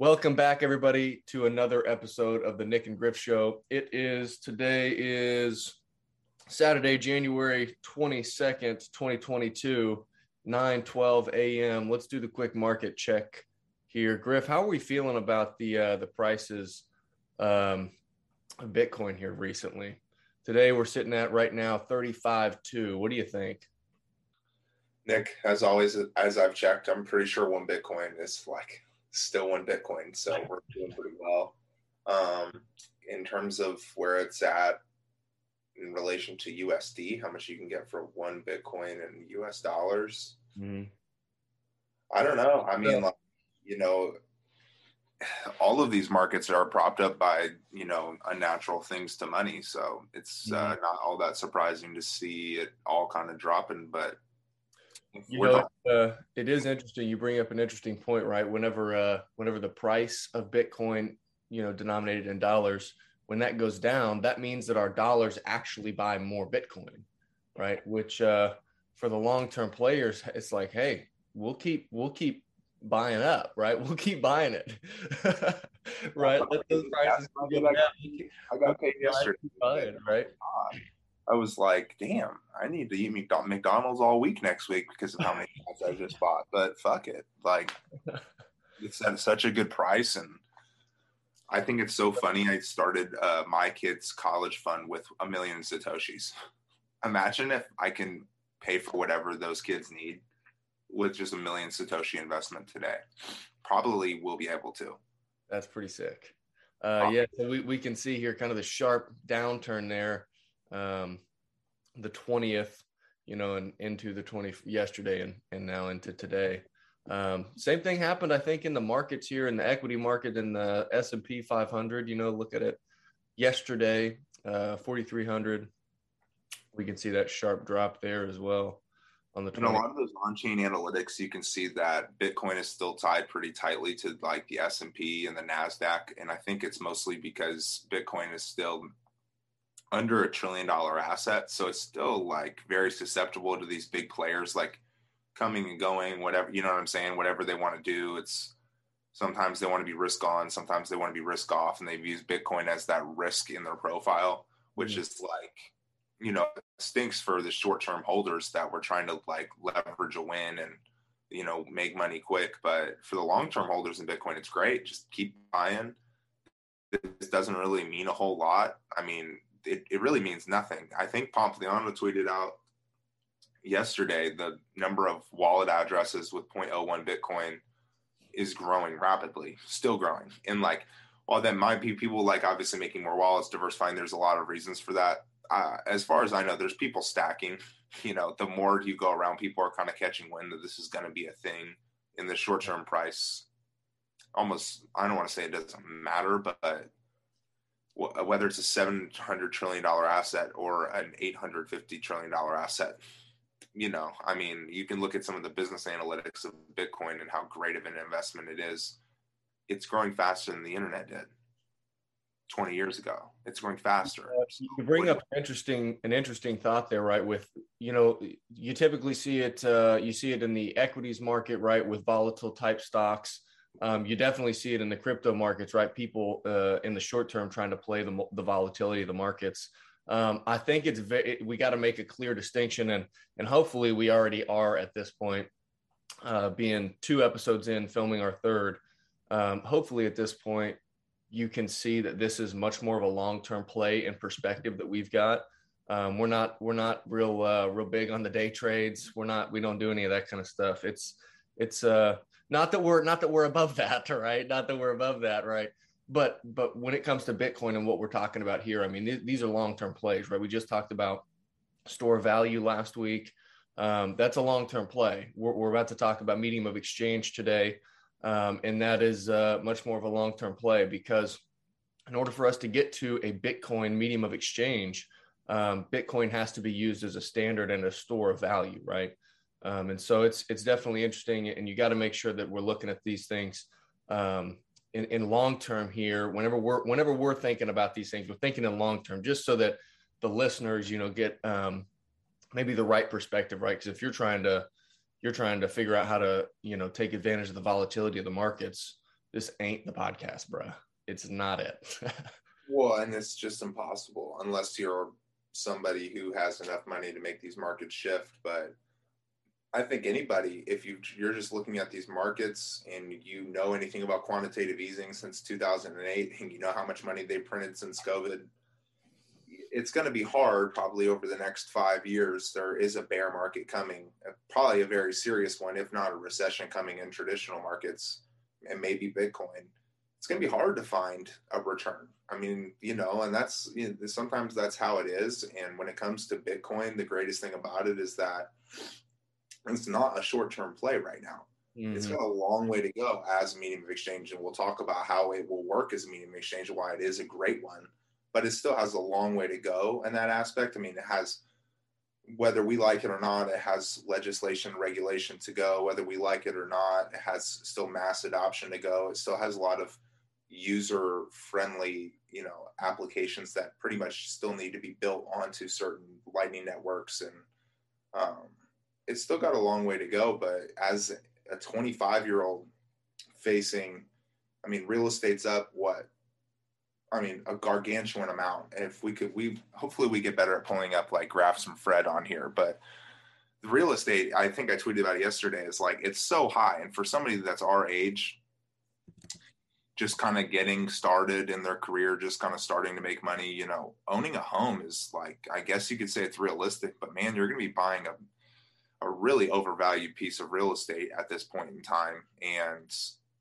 Welcome back, everybody, to another episode of the Nick and Griff Show. It is today is Saturday, January 22nd, 2022, 9 12 a.m. Let's do the quick market check here. Griff, how are we feeling about the uh, the prices um, of Bitcoin here recently? Today we're sitting at right now 35.2. What do you think? Nick, as always, as I've checked, I'm pretty sure one Bitcoin is like still one Bitcoin, so we're doing pretty well. Um, in terms of where it's at in relation to USD, how much you can get for one Bitcoin in US dollars. Mm-hmm. I don't know. I mean, like, you know, all of these markets are propped up by you know unnatural things to money, so it's uh, mm-hmm. uh, not all that surprising to see it all kind of dropping. But you know, uh, it is interesting. You bring up an interesting point, right? Whenever, uh, whenever the price of Bitcoin, you know, denominated in dollars, when that goes down, that means that our dollars actually buy more Bitcoin, right? Which, uh, for the long-term players, it's like, hey, we'll keep, we'll keep buying up, right? We'll keep buying it, right? Let those prices I got, I got paid yesterday, buying, right? I was like, damn, I need to eat McDonald's all week next week because of how many times I just bought. But fuck it, like it's at such a good price, and I think it's so funny. I started uh, my kids' college fund with a million satoshis. Imagine if I can pay for whatever those kids need with just a million satoshi investment today. Probably will be able to. That's pretty sick. Uh, yeah, so we, we can see here kind of the sharp downturn there um, the 20th, you know, and into the 20 yesterday and, and now into today. Um, same thing happened, I think, in the markets here in the equity market in the S&P 500, you know, look at it yesterday, uh, 4,300. We can see that sharp drop there as well on the 20. And a lot of those on-chain analytics, you can see that Bitcoin is still tied pretty tightly to like the S&P and the NASDAQ. And I think it's mostly because Bitcoin is still under a trillion dollar asset. So it's still like very susceptible to these big players like coming and going, whatever, you know what I'm saying? Whatever they want to do. It's sometimes they want to be risk on, sometimes they want to be risk off, and they've used Bitcoin as that risk in their profile, which mm-hmm. is like, you know, stinks for the short term holders that were trying to like leverage a win and, you know, make money quick. But for the long term holders in Bitcoin, it's great. Just keep buying. This doesn't really mean a whole lot. I mean, it, it really means nothing. I think Pompliano tweeted out yesterday the number of wallet addresses with 0.01 Bitcoin is growing rapidly, still growing. And like, while that might be people like obviously making more wallets, diversifying, there's a lot of reasons for that. Uh, as far as I know, there's people stacking. You know, the more you go around, people are kind of catching wind that this is going to be a thing in the short term price. Almost, I don't want to say it doesn't matter, but whether it's a 700 trillion dollar asset or an 850 trillion dollar asset you know i mean you can look at some of the business analytics of bitcoin and how great of an investment it is. It's growing faster than the internet did 20 years ago. It's growing faster. You bring up an interesting an interesting thought there right with you know you typically see it uh, you see it in the equities market right with volatile type stocks um, you definitely see it in the crypto markets, right? People uh, in the short term trying to play the, the volatility of the markets. Um, I think it's very, we got to make a clear distinction, and and hopefully we already are at this point, uh, being two episodes in, filming our third. Um, hopefully at this point, you can see that this is much more of a long term play and perspective that we've got. Um, we're not we're not real uh, real big on the day trades. We're not we don't do any of that kind of stuff. It's it's uh not that we're not that we're above that, right? Not that we're above that, right? But but when it comes to Bitcoin and what we're talking about here, I mean, th- these are long term plays, right? We just talked about store value last week. Um, that's a long term play. We're, we're, about to talk about medium of exchange today, um, and that is uh, much more of a long term play because in order for us to get to a Bitcoin medium of exchange, um, Bitcoin has to be used as a standard and a store of value, right? Um, and so it's it's definitely interesting, and you got to make sure that we're looking at these things um, in, in long term here. Whenever we're whenever we're thinking about these things, we're thinking in long term, just so that the listeners, you know, get um, maybe the right perspective, right? Because if you're trying to you're trying to figure out how to you know take advantage of the volatility of the markets, this ain't the podcast, bro. It's not it. well, and it's just impossible unless you're somebody who has enough money to make these markets shift. But I think anybody, if you you're just looking at these markets and you know anything about quantitative easing since 2008, and you know how much money they printed since COVID, it's going to be hard probably over the next five years. There is a bear market coming, uh, probably a very serious one, if not a recession coming in traditional markets and maybe Bitcoin. It's going to be hard to find a return. I mean, you know, and that's you know, sometimes that's how it is. And when it comes to Bitcoin, the greatest thing about it is that it's not a short term play right now. Mm-hmm. It's got a long way to go as a medium of exchange, and we'll talk about how it will work as a medium of exchange and why it is a great one. But it still has a long way to go in that aspect. I mean, it has whether we like it or not, it has legislation, regulation to go. Whether we like it or not, it has still mass adoption to go. It still has a lot of user friendly, you know, applications that pretty much still need to be built onto certain Lightning networks and um, it's still got a long way to go. But as a 25 year old facing, I mean, real estate's up what? I mean, a gargantuan amount. If we could, we hopefully we get better at pulling up like graphs from FRED on here, but the real estate, I think I tweeted about it yesterday, is like it's so high, and for somebody that's our age, just kind of getting started in their career, just kind of starting to make money, you know, owning a home is like, I guess you could say it's realistic, but man, you're going to be buying a a really overvalued piece of real estate at this point in time. And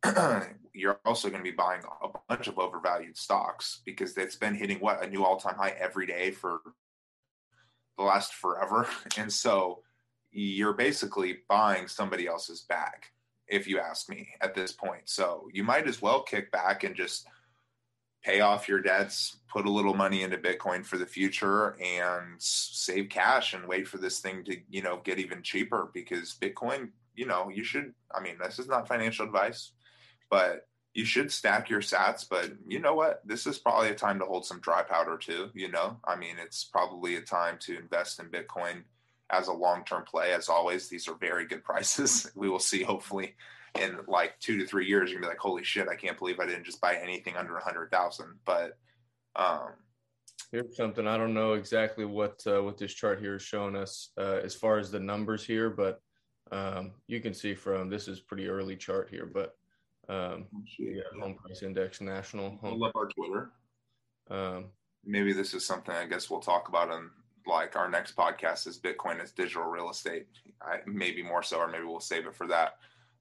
you're also going to be buying a bunch of overvalued stocks because it's been hitting what a new all time high every day for the last forever. And so you're basically buying somebody else's bag, if you ask me at this point. So you might as well kick back and just pay off your debts, put a little money into Bitcoin for the future and save cash and wait for this thing to, you know, get even cheaper because Bitcoin, you know, you should, I mean, this is not financial advice, but you should stack your sats. But you know what? This is probably a time to hold some dry powder too, you know? I mean, it's probably a time to invest in Bitcoin as a long term play. As always, these are very good prices. we will see, hopefully, in like two to three years, you're gonna be like, holy shit, I can't believe I didn't just buy anything under a hundred thousand. But um, here's something I don't know exactly what uh, what this chart here is showing us uh, as far as the numbers here, but um, you can see from this is pretty early chart here, but um, oh, yeah, home price index national. Home love our Twitter. Um, Maybe this is something I guess we'll talk about in like our next podcast is Bitcoin as digital real estate. I, maybe more so, or maybe we'll save it for that.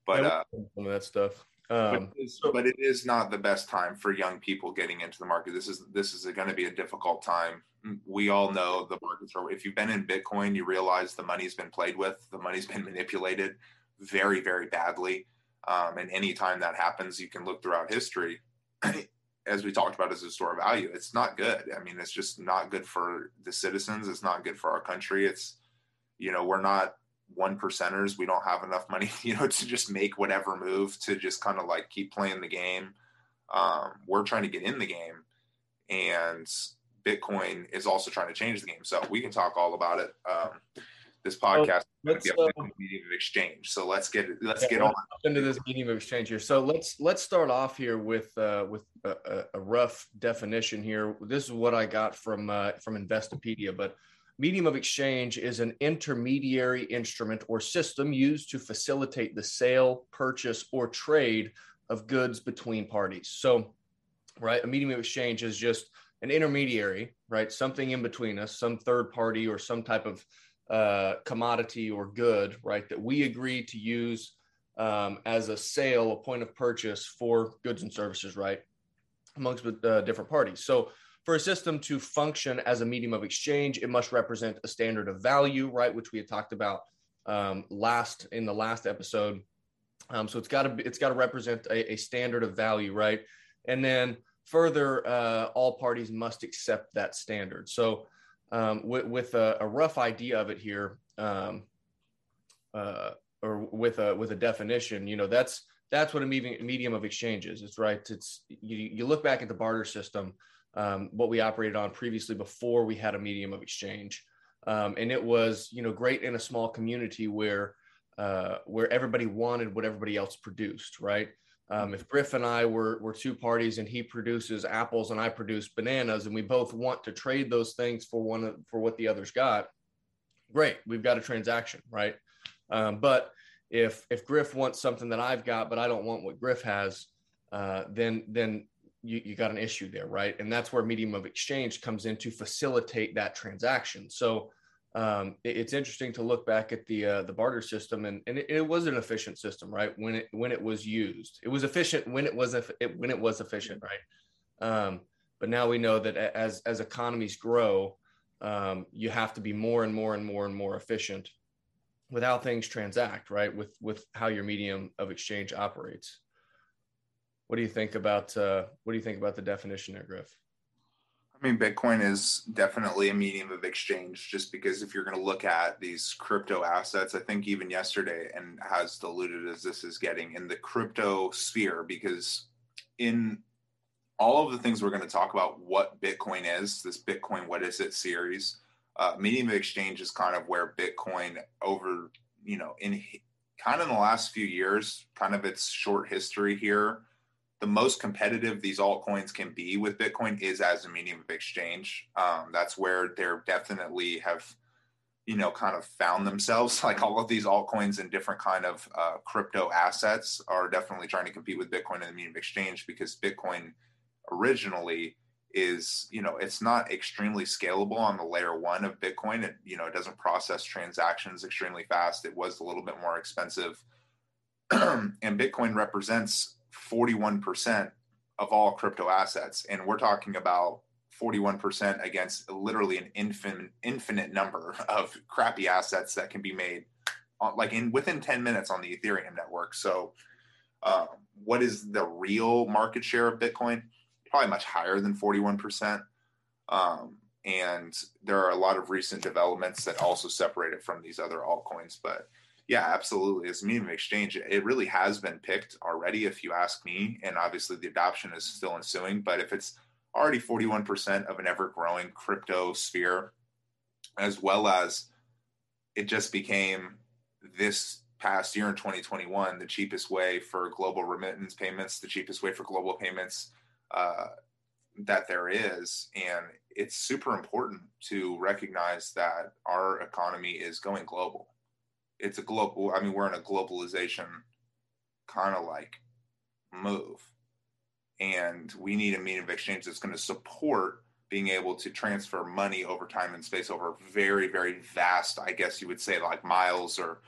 But uh, some of that stuff. Um, but, it is, but, it is, not the best time for young people getting into the market. This is this is going to be a difficult time. We all know the markets are. If you've been in Bitcoin, you realize the money's been played with. The money's been manipulated very very badly. Um, and anytime that happens, you can look throughout history. As we talked about as a store of value, it's not good. I mean, it's just not good for the citizens. It's not good for our country. It's, you know, we're not one percenters. We don't have enough money, you know, to just make whatever move to just kind of like keep playing the game. Um, we're trying to get in the game, and Bitcoin is also trying to change the game. So we can talk all about it. Um, this podcast is going to be a uh, medium of exchange. So let's get let's yeah, get on into this medium of exchange here. So let's let's start off here with uh, with a, a, rough definition here. This is what I got from uh, from Investopedia, but Medium of exchange is an intermediary instrument or system used to facilitate the sale, purchase, or trade of goods between parties. So, right, a medium of exchange is just an intermediary, right? Something in between us, some third party or some type of uh, commodity or good, right? That we agree to use um, as a sale, a point of purchase for goods and services, right? Amongst uh, different parties. So, for a system to function as a medium of exchange, it must represent a standard of value, right? Which we had talked about um, last in the last episode. Um, so it's got to it's got to represent a, a, standard of value, right? And then further, uh, all parties must accept that standard. So um, with, with a, a, rough idea of it here, um, uh, or with a with a definition, you know, that's that's what a medium, medium of exchange is. It's right. It's you, you look back at the barter system um, what we operated on previously before we had a medium of exchange. Um, and it was, you know, great in a small community where uh, where everybody wanted what everybody else produced, right? Um, if Griff and I were, were two parties and he produces apples and I produce bananas and we both want to trade those things for one for what the other's got, great, we've got a transaction, right? Um, but if if Griff wants something that I've got, but I don't want what Griff has, uh, then then you, you got an issue there, right? And that's where medium of exchange comes in to facilitate that transaction. So um, it, it's interesting to look back at the uh, the barter system, and, and it, it, was an efficient system, right? When it when it was used, it was efficient when it was it, when it was efficient, right? Um, but now we know that as as economies grow, um, you have to be more and more and more and more efficient with how things transact, right? With with how your medium of exchange operates. What do you think about uh, what do you think about the definition there, Griff? I mean, Bitcoin is definitely a medium of exchange just because if you're going to look at these crypto assets, I think even yesterday, and as diluted as this is getting in the crypto sphere, because in all of the things we're going to talk about, what Bitcoin is, this Bitcoin, what is it series, uh, medium of exchange is kind of where Bitcoin over, you know, in kind of in the last few years, kind of its short history here, the most competitive these altcoins can be with Bitcoin is as a medium of exchange. Um, that's where they're definitely have, you know, kind of found themselves. Like all of these altcoins and different kind of uh, crypto assets are definitely trying to compete with Bitcoin in the medium of exchange because Bitcoin originally is, you know, it's not extremely scalable on the layer one of Bitcoin. It, you know, it doesn't process transactions extremely fast. It was a little bit more expensive. and Bitcoin represents 41% of all crypto assets. And we're talking about 41% against literally an infinite, infinite number of crappy assets that can be made on, like in within 10 minutes on the Ethereum network. So, um, what is the real market share of Bitcoin? Probably much higher than 41%. Um, and there are a lot of recent developments that also separate it from these other altcoins. But yeah, absolutely. As a medium of exchange, it really has been picked already, if you ask me. And obviously, the adoption is still ensuing. But if it's already 41% of an ever growing crypto sphere, as well as it just became this past year in 2021 the cheapest way for global remittance payments, the cheapest way for global payments uh, that there is. And it's super important to recognize that our economy is going global it's a global. I mean, we're in a globalization kind of like move, and we need a medium of exchange that's going to support being able to transfer money over time and space over very, very vast. I guess you would say like miles or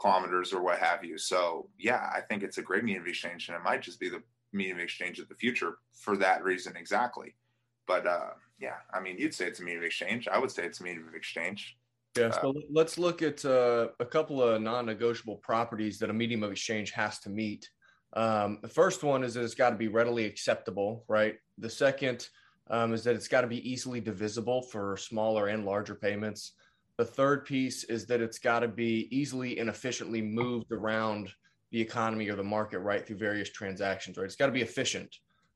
kilometers or what have you. So yeah, I think it's a great medium of exchange, and it might just be the medium of exchange of the future for that reason exactly. But uh, yeah, I mean, you'd say it's a medium of exchange. I would say it's a medium of exchange. Yeah, so uh, let's look at uh, a couple of non-negotiable properties that a medium of exchange has to meet. Um, the first one is that it's got to be readily acceptable, right? The second um, is that it's got to be easily divisible for smaller and larger payments. The third piece is that it's got to be easily and efficiently moved around the economy or the market, right, through various transactions, right? It's got to be efficient.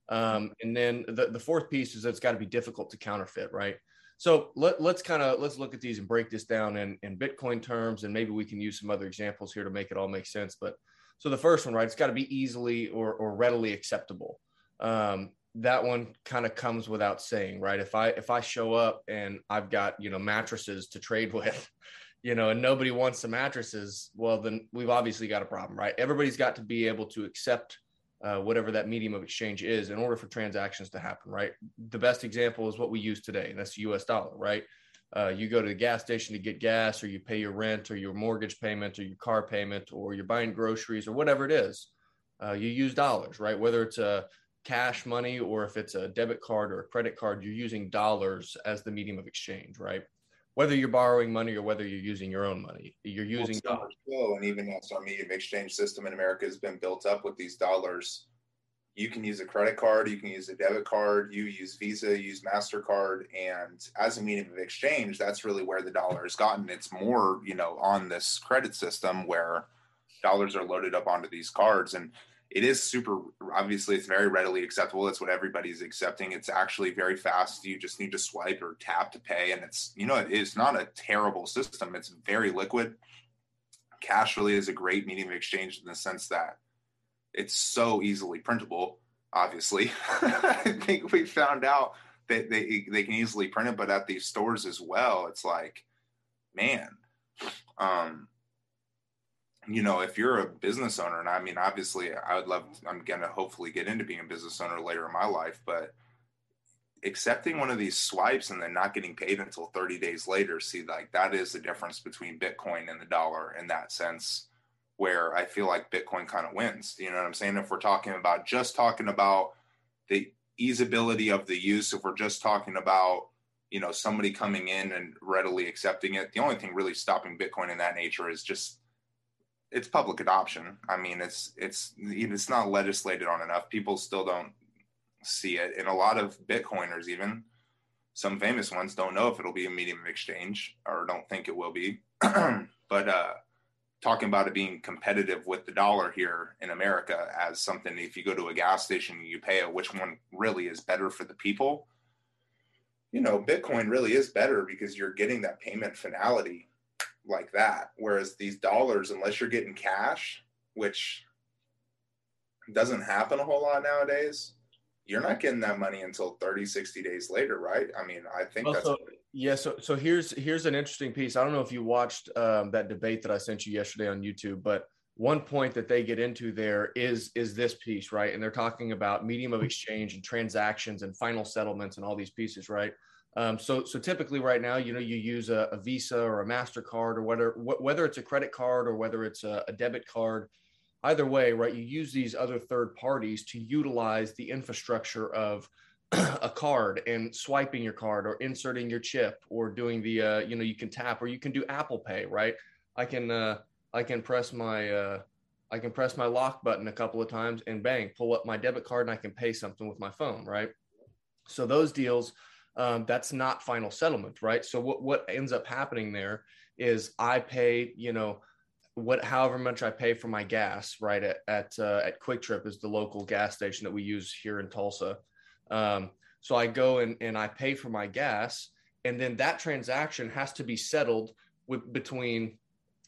Um, and then the, the fourth piece is that it's got to be difficult to counterfeit, right? So let, us kind of let's look at these and break this down in, in Bitcoin terms, and maybe we can use some other examples here to make it all make sense. But so the first one, right? It's got to be easily or, or readily acceptable. Um, that one kind of comes without saying, right? If I if I show up and I've got you know mattresses to trade with, you know, and nobody wants the mattresses, well then we've obviously got a problem, right? Everybody's got to be able to accept uh, whatever that medium of exchange is in order for transactions to happen, right? The best example is what we use today, and that's the US dollar, right? Uh, you go to the gas station to get gas, or you pay your rent, or your mortgage payment, or your car payment, or you're buying groceries, or whatever it is. Uh, you use dollars, right? Whether it's a cash money or if it's a debit card or a credit card, you're using dollars as the medium of exchange, right? Whether you're borrowing money or whether you're using your own money. You're using well, dollars. Still, and even as our medium exchange system in America has been built up with these dollars, you can use a credit card, you can use a debit card, you use Visa, you use MasterCard. And as a medium of exchange, that's really where the dollar has gotten. It's more, you know, on this credit system where dollars are loaded up onto these cards. And it is super obviously it's very readily acceptable. That's what everybody's accepting. It's actually very fast. You just need to swipe or tap to pay and it's you know it's not a terrible system. It's very liquid. Cash really is a great medium of exchange in the sense that it's so easily printable. Obviously, I think we found out that they they can easily print it, but at these stores as well, it's like, man, um, you know, if you're a business owner, and I mean, obviously, I would love, I'm gonna hopefully get into being a business owner later in my life, but accepting one of these swipes and then not getting paid until 30 days later, see, like that is the difference between Bitcoin and the dollar in that sense, where I feel like Bitcoin kind of wins. You know what I'm saying? If we're talking about just talking about the easeability of the use, if we're just talking about you know somebody coming in and readily accepting it, the only thing really stopping Bitcoin in that nature is just it's public adoption. I mean, it's it's it's not legislated on enough. People still don't see it, and a lot of Bitcoiners, even some famous ones, don't know if it'll be a medium of exchange or don't think it will be. but uh, talking about it being competitive with the dollar here in America as something, if you go to a gas station, you pay it, which one really is better for the people? You know, Bitcoin really is better because you're getting that payment finality like that. Whereas these dollars, unless you're getting cash, which doesn't happen a whole lot nowadays, you're not getting that money until 30, 60 days later, right? I mean, I think well, that's so, yeah. So so here's here's an interesting piece. I don't know if you watched um, that debate that I sent you yesterday on YouTube, but one point that they get into there is is this piece, right? And they're talking about medium of exchange and transactions and final settlements and all these pieces, right? Um, so, so typically right now, you know, you use a, a Visa or a Mastercard or whether wh- whether it's a credit card or whether it's a, a, debit card. Either way, right? You use these other third parties to utilize the infrastructure of a card and swiping your card or inserting your chip or doing the uh, you know you can tap or you can do Apple Pay, right? I can uh, I can press my uh, I can press my lock button a couple of times and bang, pull up my debit card and I can pay something with my phone, right? So those deals um, that's not final settlement, right? So what what ends up happening there is I pay, you know, what however much I pay for my gas, right? At at uh, at QuikTrip is the local gas station that we use here in Tulsa. Um, so I go and and I pay for my gas, and then that transaction has to be settled with between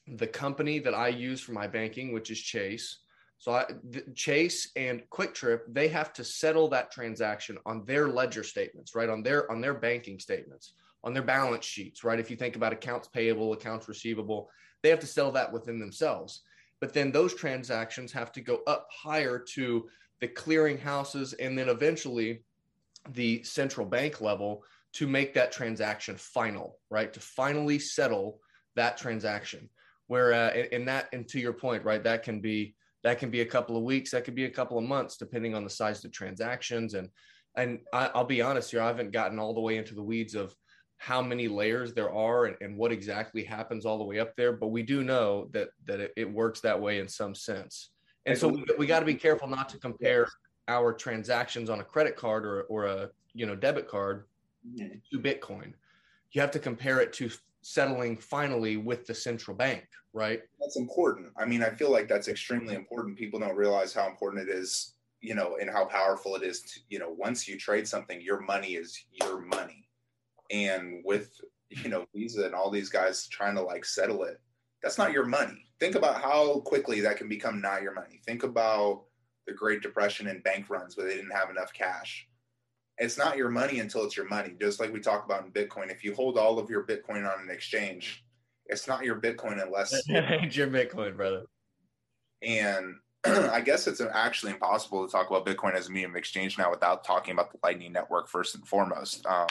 the company that I use for my banking, which is Chase, so I, Chase and QuikTrip, they have to settle that transaction on their ledger statements, right? On their on their banking statements, on their balance sheets, right? If you think about accounts payable, accounts receivable, they have to settle that within themselves. But then those transactions have to go up higher to the clearing houses and then eventually the central bank level to make that transaction final, right? To finally settle that transaction. Where uh, in that, and to your point, right, that can be that can be a couple of weeks that could be a couple of months depending on the size of the transactions. And and I, will be honest here i haven't gotten all the way into the weeds of how many layers there are and, and what exactly happens all the way up there but we do know that that it, it works that way in some sense. And so we, we got to be careful not to compare our transactions on a credit card or, or a you know debit card mm-hmm. to bitcoin. You have to compare it to settling finally with the central bank, right? That's important. I mean, I feel like that's extremely important. People don't realize how important it is, you know, and how powerful it is to, you know, once you trade something, your money is your money. And with, you know, Visa and all these guys trying to like settle it, that's not your money. Think about how quickly that can become not your money. Think about the Great Depression and bank runs where they didn't have enough cash it's not your money until it's your money. Just like we talk about in Bitcoin, if you hold all of your Bitcoin on an exchange, it's not your Bitcoin unless it ain't your Bitcoin, brother. And I guess it's actually impossible to talk about Bitcoin as a medium of exchange now without talking about the Lightning Network first and foremost. Um,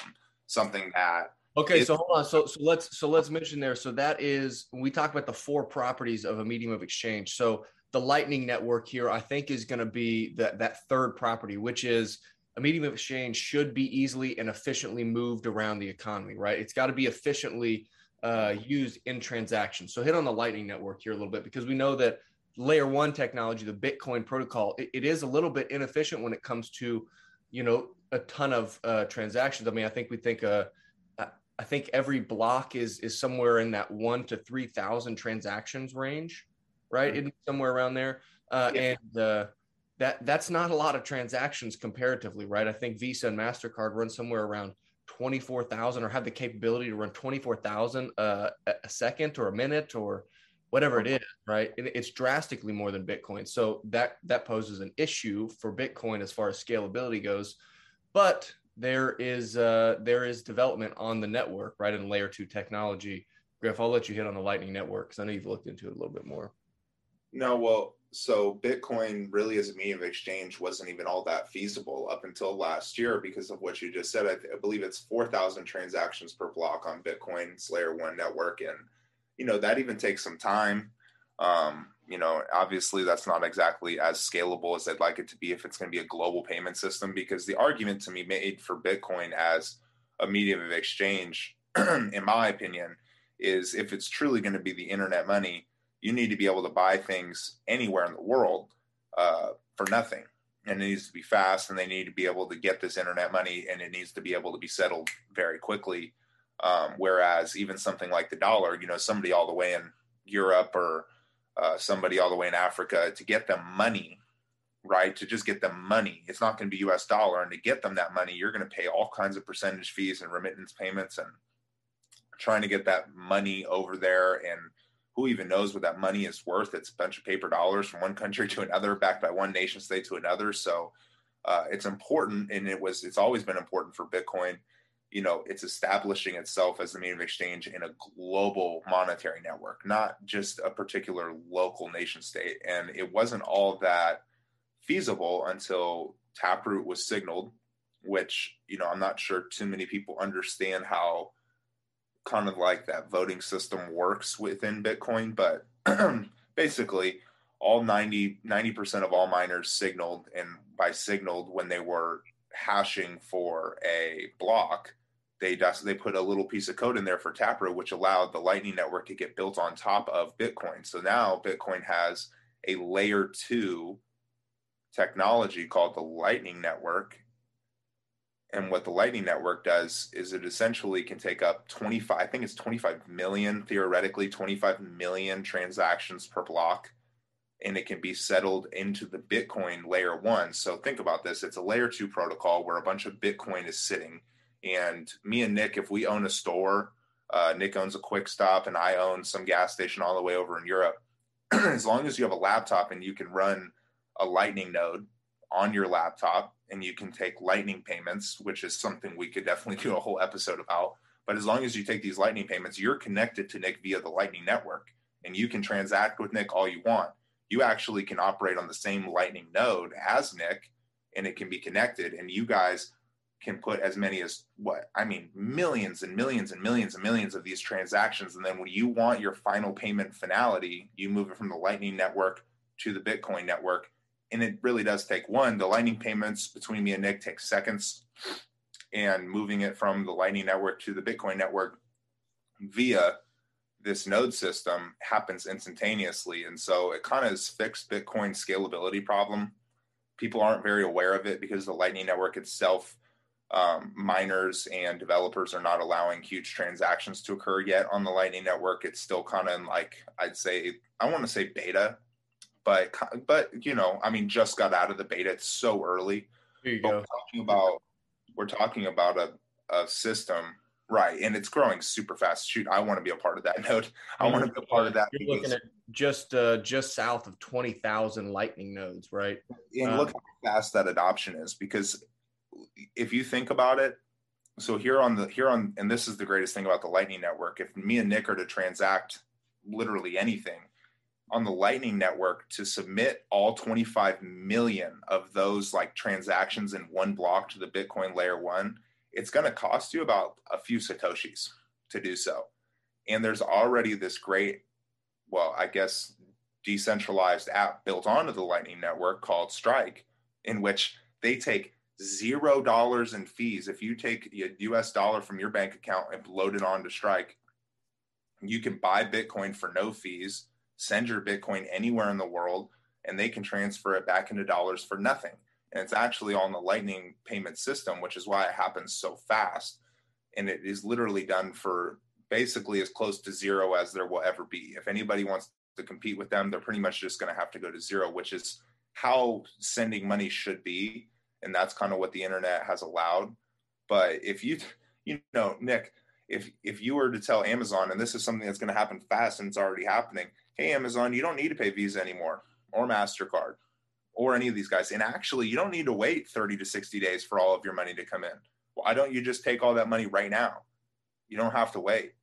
something that Okay, is- so hold on. So so let's so let's mention there. So that is we talk about the four properties of a medium of exchange. So the Lightning Network here, I think, is going to be that that third property, which is a medium of exchange should be easily and efficiently moved around the economy, right? It's got to be efficiently uh, used in transactions. So hit on the Lightning Network here a little bit because we know that layer one technology, the Bitcoin protocol, it, it is a little bit inefficient when it comes to, you know, a ton of uh, transactions. I mean, I think we think uh, I think every block is is somewhere in that one to three thousand transactions range, right? Mm-hmm. Somewhere around there, uh, yeah. and uh, that that's not a lot of transactions comparatively, right? I think Visa and Mastercard run somewhere around twenty four thousand, or have the capability to run twenty four thousand uh, a second or a minute, or whatever it is, right? And it's drastically more than Bitcoin. So that that poses an issue for Bitcoin as far as scalability goes. But there is uh, there is development on the network, right, in layer two technology. Griff, I'll let you hit on the Lightning Network because I know you've looked into it a little bit more. No, well, so Bitcoin really as a medium of exchange wasn't even all that feasible up until last year because of what you just said. I, I believe it's 4,000 transactions per block on Bitcoin's layer one network. And, you know, that even takes some time. Um, you know, obviously that's not exactly as scalable as I'd like it to be if it's going to be a global payment system because the argument to me made for Bitcoin as a medium of exchange, in my opinion, is if it's truly going to be the internet money, you need to be able to buy things anywhere in the world uh, for nothing. And it needs to be fast, and they need to be able to get this internet money, and it needs to be able to be settled very quickly. Um, whereas even something like the dollar, you know, somebody all the way in Europe or uh, somebody all the way in Africa to get them money, right? To just get them money, it's not going to be U.S. dollar, and to get them that money, you're going to pay all kinds of percentage fees and remittance payments, and trying to get that money over there and who even knows what that money is worth? It's a bunch of paper dollars from one country to another, backed by one nation state to another. So uh, it's important, and it was it's always been important for Bitcoin. You know, it's establishing itself as the medium of exchange in a global monetary network, not just a particular local nation state. And it wasn't all that feasible until Taproot was signaled, which you know I'm not sure too many people understand how kind of like that voting system works within Bitcoin, but basically all 90 90% of all miners signaled and by signaled when they were hashing for a block they just they put a little piece of code in there for Taproot which allowed the lightning network to get built on top of Bitcoin. So now Bitcoin has a layer 2 technology called the lightning network and what the Lightning Network does is it essentially can take up 25, I think it's 25 million, theoretically, 25 million transactions per block. And it can be settled into the Bitcoin layer one. So think about this it's a layer two protocol where a bunch of Bitcoin is sitting. And me and Nick, if we own a store, uh, Nick owns a quick stop and I own some gas station all the way over in Europe. as long as you have a laptop and you can run a Lightning node on your laptop, and you can take lightning payments, which is something we could definitely do a whole episode about. But as long as you take these lightning payments, you're connected to Nick via the Lightning Network and you can transact with Nick all you want. You actually can operate on the same Lightning node as Nick and it can be connected. And you guys can put as many as what I mean, millions and millions and millions and millions of these transactions. And then when you want your final payment finality, you move it from the Lightning Network to the Bitcoin network and it really does take one the lightning payments between me and nick take seconds and moving it from the lightning network to the bitcoin network via this node system happens instantaneously and so it kind of has fixed bitcoin scalability problem. People aren't very aware of it because the lightning network itself um, miners and developers are not allowing huge transactions to occur yet on the lightning network. It's still kind of like i'd say i want to say beta but but you know, I mean, just got out of the beta. It's so early. There you but go. We're talking about we're talking about a, a system, right? And it's growing super fast. Shoot, I want to be a part of that node. I want to be a part of that. You're looking at just uh, just south of twenty thousand Lightning nodes, right? And um, look how fast that adoption is. Because if you think about it, so here on the here on, and this is the greatest thing about the Lightning Network. If me and Nick are to transact literally anything on the Lightning Network to submit all 25 million of those like transactions in one block to the Bitcoin layer one, it's going to cost you about a few Satoshis to do so. And there's already this great, well, I guess, decentralized app built onto the Lightning Network called Strike, in which they take zero dollars in fees. If you take a US dollar from your bank account and load it onto Strike, you can buy Bitcoin for no fees send your Bitcoin anywhere in the world and they can transfer it back into dollars for nothing. And it's actually on the Lightning payment system, which is why it happens so fast. And it is literally done for basically as close to zero as there will ever be. If anybody wants to compete with them, they're pretty much just going to have to go to zero, which is how sending money should be. And that's kind of what the internet has allowed. But if you, you know, Nick, if if you were to tell Amazon, and this is something that's going to happen fast and it's already happening, hey, Amazon, you don't need to pay Visa anymore or MasterCard or any of these guys. And actually, you don't need to wait 30 to 60 days for all of your money to come in. Why don't you just take all that money right now? You don't have to wait.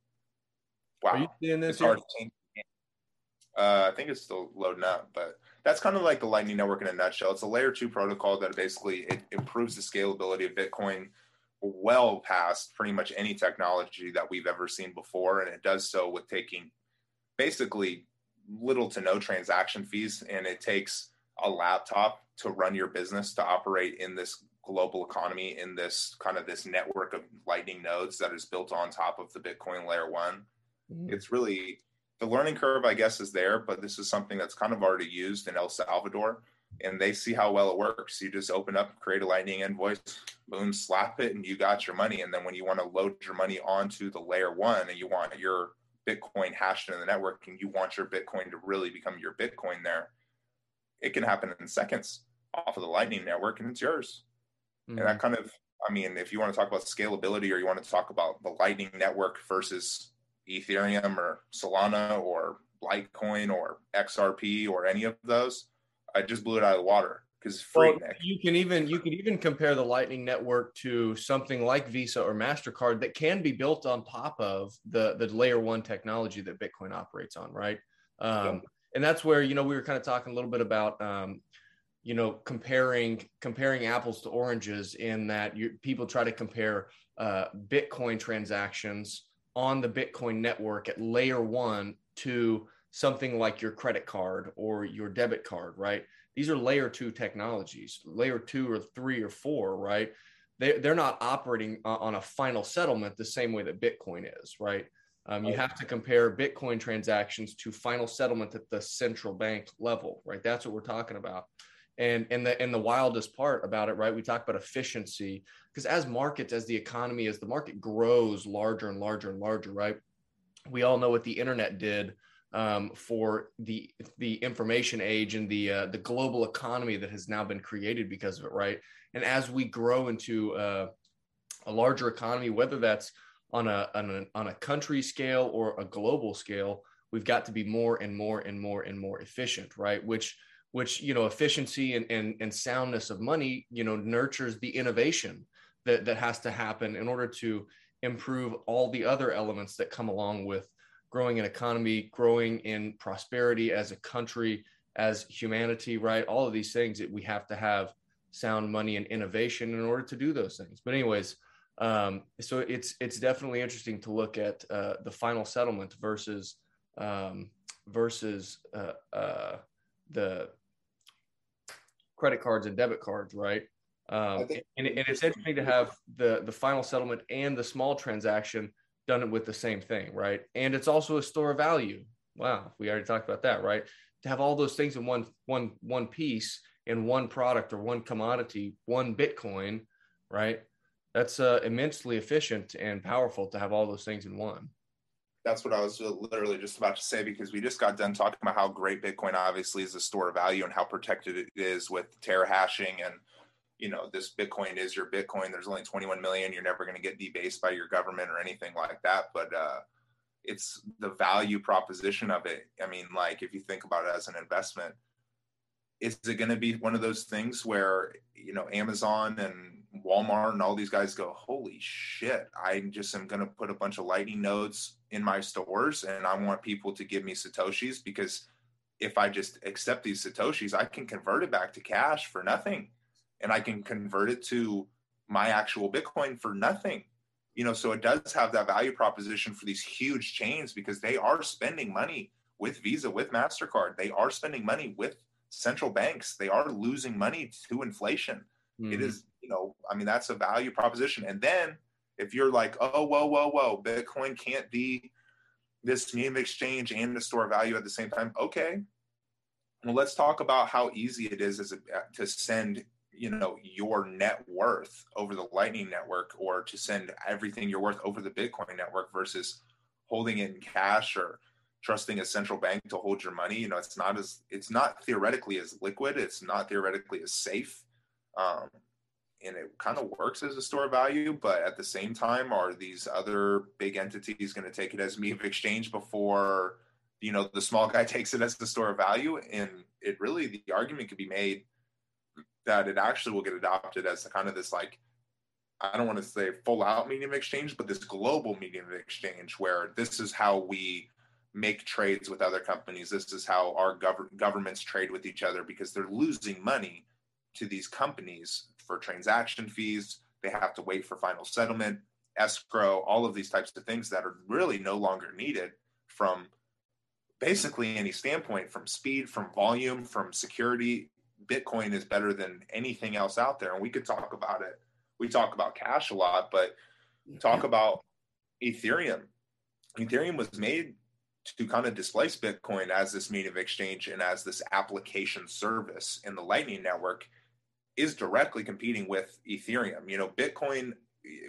Wow. Are you seeing this? It's hard to change. Uh, I think it's still loading up, but that's kind of like the Lightning Network in a nutshell. It's a layer two protocol that basically it improves the scalability of Bitcoin well past pretty much any technology that we've ever seen before, and it does so with taking basically little to no transaction fees, and it takes a laptop to run your business to operate in this global economy in this kind of this network of lightning nodes that is built on top of the bitcoin layer one. Mm-hmm. it's really the learning curve i guess is there but this is something that's kind of already used in el salvador and they see how well it works. You just open up create a lightning invoice boom slap it and you got your money. And then when you want to load your money onto the layer one and you want your bitcoin hashed in the network and you want your bitcoin to really become your bitcoin there it can happen in seconds off of the Lightning Network and it's yours. Mm-hmm. And that mm-hmm. kind of, I mean, if you want to talk about scalability or you want to talk about the Lightning Network versus Ethereum or Solana or Litecoin or XRP or any of those, I just blew it out of the water because. Well, you can even you can even compare the Lightning Network to something like Visa or Mastercard that can be built on top of the the layer one technology that Bitcoin operates on, right? Um, yeah and that's where you know we were kind of talking a little bit about um, you know comparing comparing apples to oranges in that you, people try to compare uh, bitcoin transactions on the bitcoin network at layer one to something like your credit card or your debit card right these are layer two technologies layer two or three or four right they, they're not operating on a final settlement the same way that bitcoin is right um, you have to compare Bitcoin transactions to final settlement at the central bank level, right? That's what we're talking about. And and the and the wildest part about it, right? We talk about efficiency because as markets, as the economy, as the market grows larger and larger and larger, right? We all know what the internet did um, for the the information age and the uh, the global economy that has now been created because of it, right? And as we grow into uh, a larger economy, whether that's on a, on a on a country scale or a global scale we've got to be more and more and more and more efficient right which which you know efficiency and, and, and soundness of money you know nurtures the innovation that that has to happen in order to improve all the other elements that come along with growing an economy growing in prosperity as a country as humanity right all of these things that we have to have sound money and innovation in order to do those things but anyways um, so it's it's definitely interesting to look at uh, the final settlement versus um, versus uh, uh, the credit cards and debit cards, right? Um, and, and, it's interesting to have the the final settlement and the small transaction done it with the same thing, right? And it's also a store of value. Wow, we already talked about that, right? To have all those things in one one one piece in one product or one commodity, one Bitcoin, right? that's uh, immensely efficient and powerful to have all those things in one. That's what I was literally just about to say because we just got done talking about how great Bitcoin obviously is a store of value and how protected it is with terahashing and you know this Bitcoin is your Bitcoin. There's only 21 million. You're never going to get debased by your government or anything like that. But uh, it's the value proposition of it. I mean, like if you think about it as an investment, is it going to be one of those things where you know Amazon and Walmart and all these guys go, holy shit, I just am going to put a bunch of lightning nodes in my stores and I want people to give me Satoshis because if I just accept these Satoshis, I can convert it back to cash for nothing and I can convert it to my actual Bitcoin for nothing. You know, so it does have that value proposition for these huge chains because they are spending money with Visa, with MasterCard. They are spending money with central banks. They are losing money to inflation. Mm-hmm. It is you know, I mean, that's a value proposition. And then if you're like, oh, whoa, whoa, whoa, Bitcoin can't be this medium of exchange and the store of value at the same time. Okay. Well, let's talk about how easy it is as a, to send, you know, your net worth over the Lightning Network or to send everything you're worth over the Bitcoin network versus holding it in cash or trusting a central bank to hold your money. You know, it's not as it's not theoretically as liquid. It's not theoretically as safe. Um, and it kind of works as a store of value, but at the same time, are these other big entities going to take it as medium of exchange before you know the small guy takes it as the store of value and it really the argument could be made that it actually will get adopted as kind of this like I don't want to say full out medium exchange, but this global medium exchange where this is how we make trades with other companies. This is how our gov- governments trade with each other because they're losing money to these companies for transaction fees. They have to wait for final settlement, escrow, all of these types of things that are really no longer needed from basically any standpoint from speed, from volume, from security. Bitcoin is better than anything else out there. And we could talk about it. We talk about cash a lot, but talk about Ethereum. Ethereum was made to kind of displace Bitcoin as this medium of exchange and as this application service. And the Lightning Network is directly competing with Ethereum. You know, Bitcoin,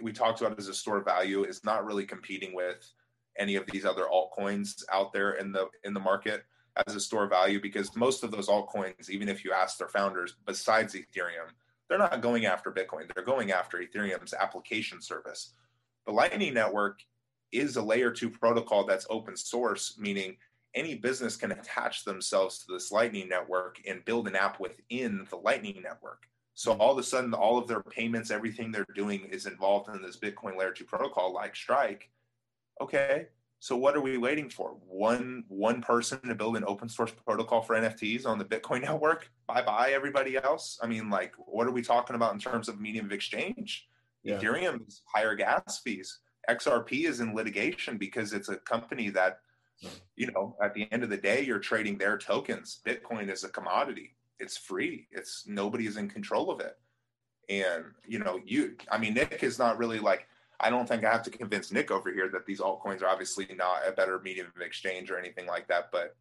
we talked about as a store of value, is not really competing with any of these other altcoins out there in the in the market as a store value because most of those altcoins, even if you ask their founders, besides Ethereum, they're not going after Bitcoin. They're going after Ethereum's application service. The Lightning Network is a layer two protocol that's open source, meaning any business can attach themselves to this Lightning Network and build an app within the Lightning Network. So all of a sudden, all of their payments, everything they're doing is involved in this Bitcoin layer two protocol like Strike okay so what are we waiting for? One one person to build an open source protocol for nfts on the bitcoin network? Bye bye everybody else. I mean like what are we talking about in terms of medium of exchange? Yeah. ethereum is higher gas fees. Xrp is in litigation because it's a company that you know at the end of the day you're trading their tokens. Bitcoin is a commodity. It's free. It's nobody is in control of it. And you know you i mean nick is not really like I don't think I have to convince Nick over here that these altcoins are obviously not a better medium of exchange or anything like that. But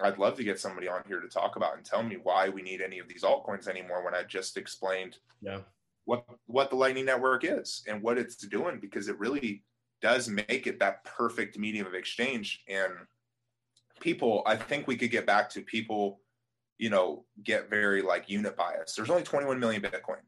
I'd love to get somebody on here to talk about and tell me why we need any of these altcoins anymore when I just explained yeah. what what the Lightning Network is and what it's doing because it really does make it that perfect medium of exchange. And people, I think we could get back to people, you know, get very like unit bias. There's only 21 million Bitcoin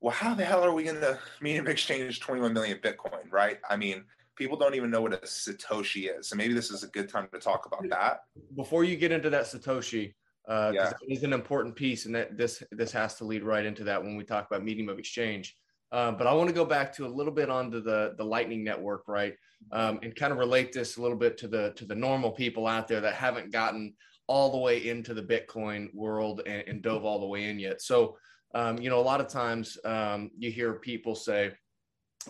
well, how the hell are we going to medium exchange 21 million Bitcoin, right? I mean, people don't even know what a Satoshi is. So maybe this is a good time to talk about that. Before you get into that Satoshi, uh, yeah. is an important piece, and that this this has to lead right into that when we talk about medium of exchange. Um, but I want to go back to a little bit onto the the Lightning Network, right, um, and kind of relate this a little bit to the to the normal people out there that haven't gotten all the way into the Bitcoin world and, and dove all the way in yet. So um, you know, a lot of times um, you hear people say,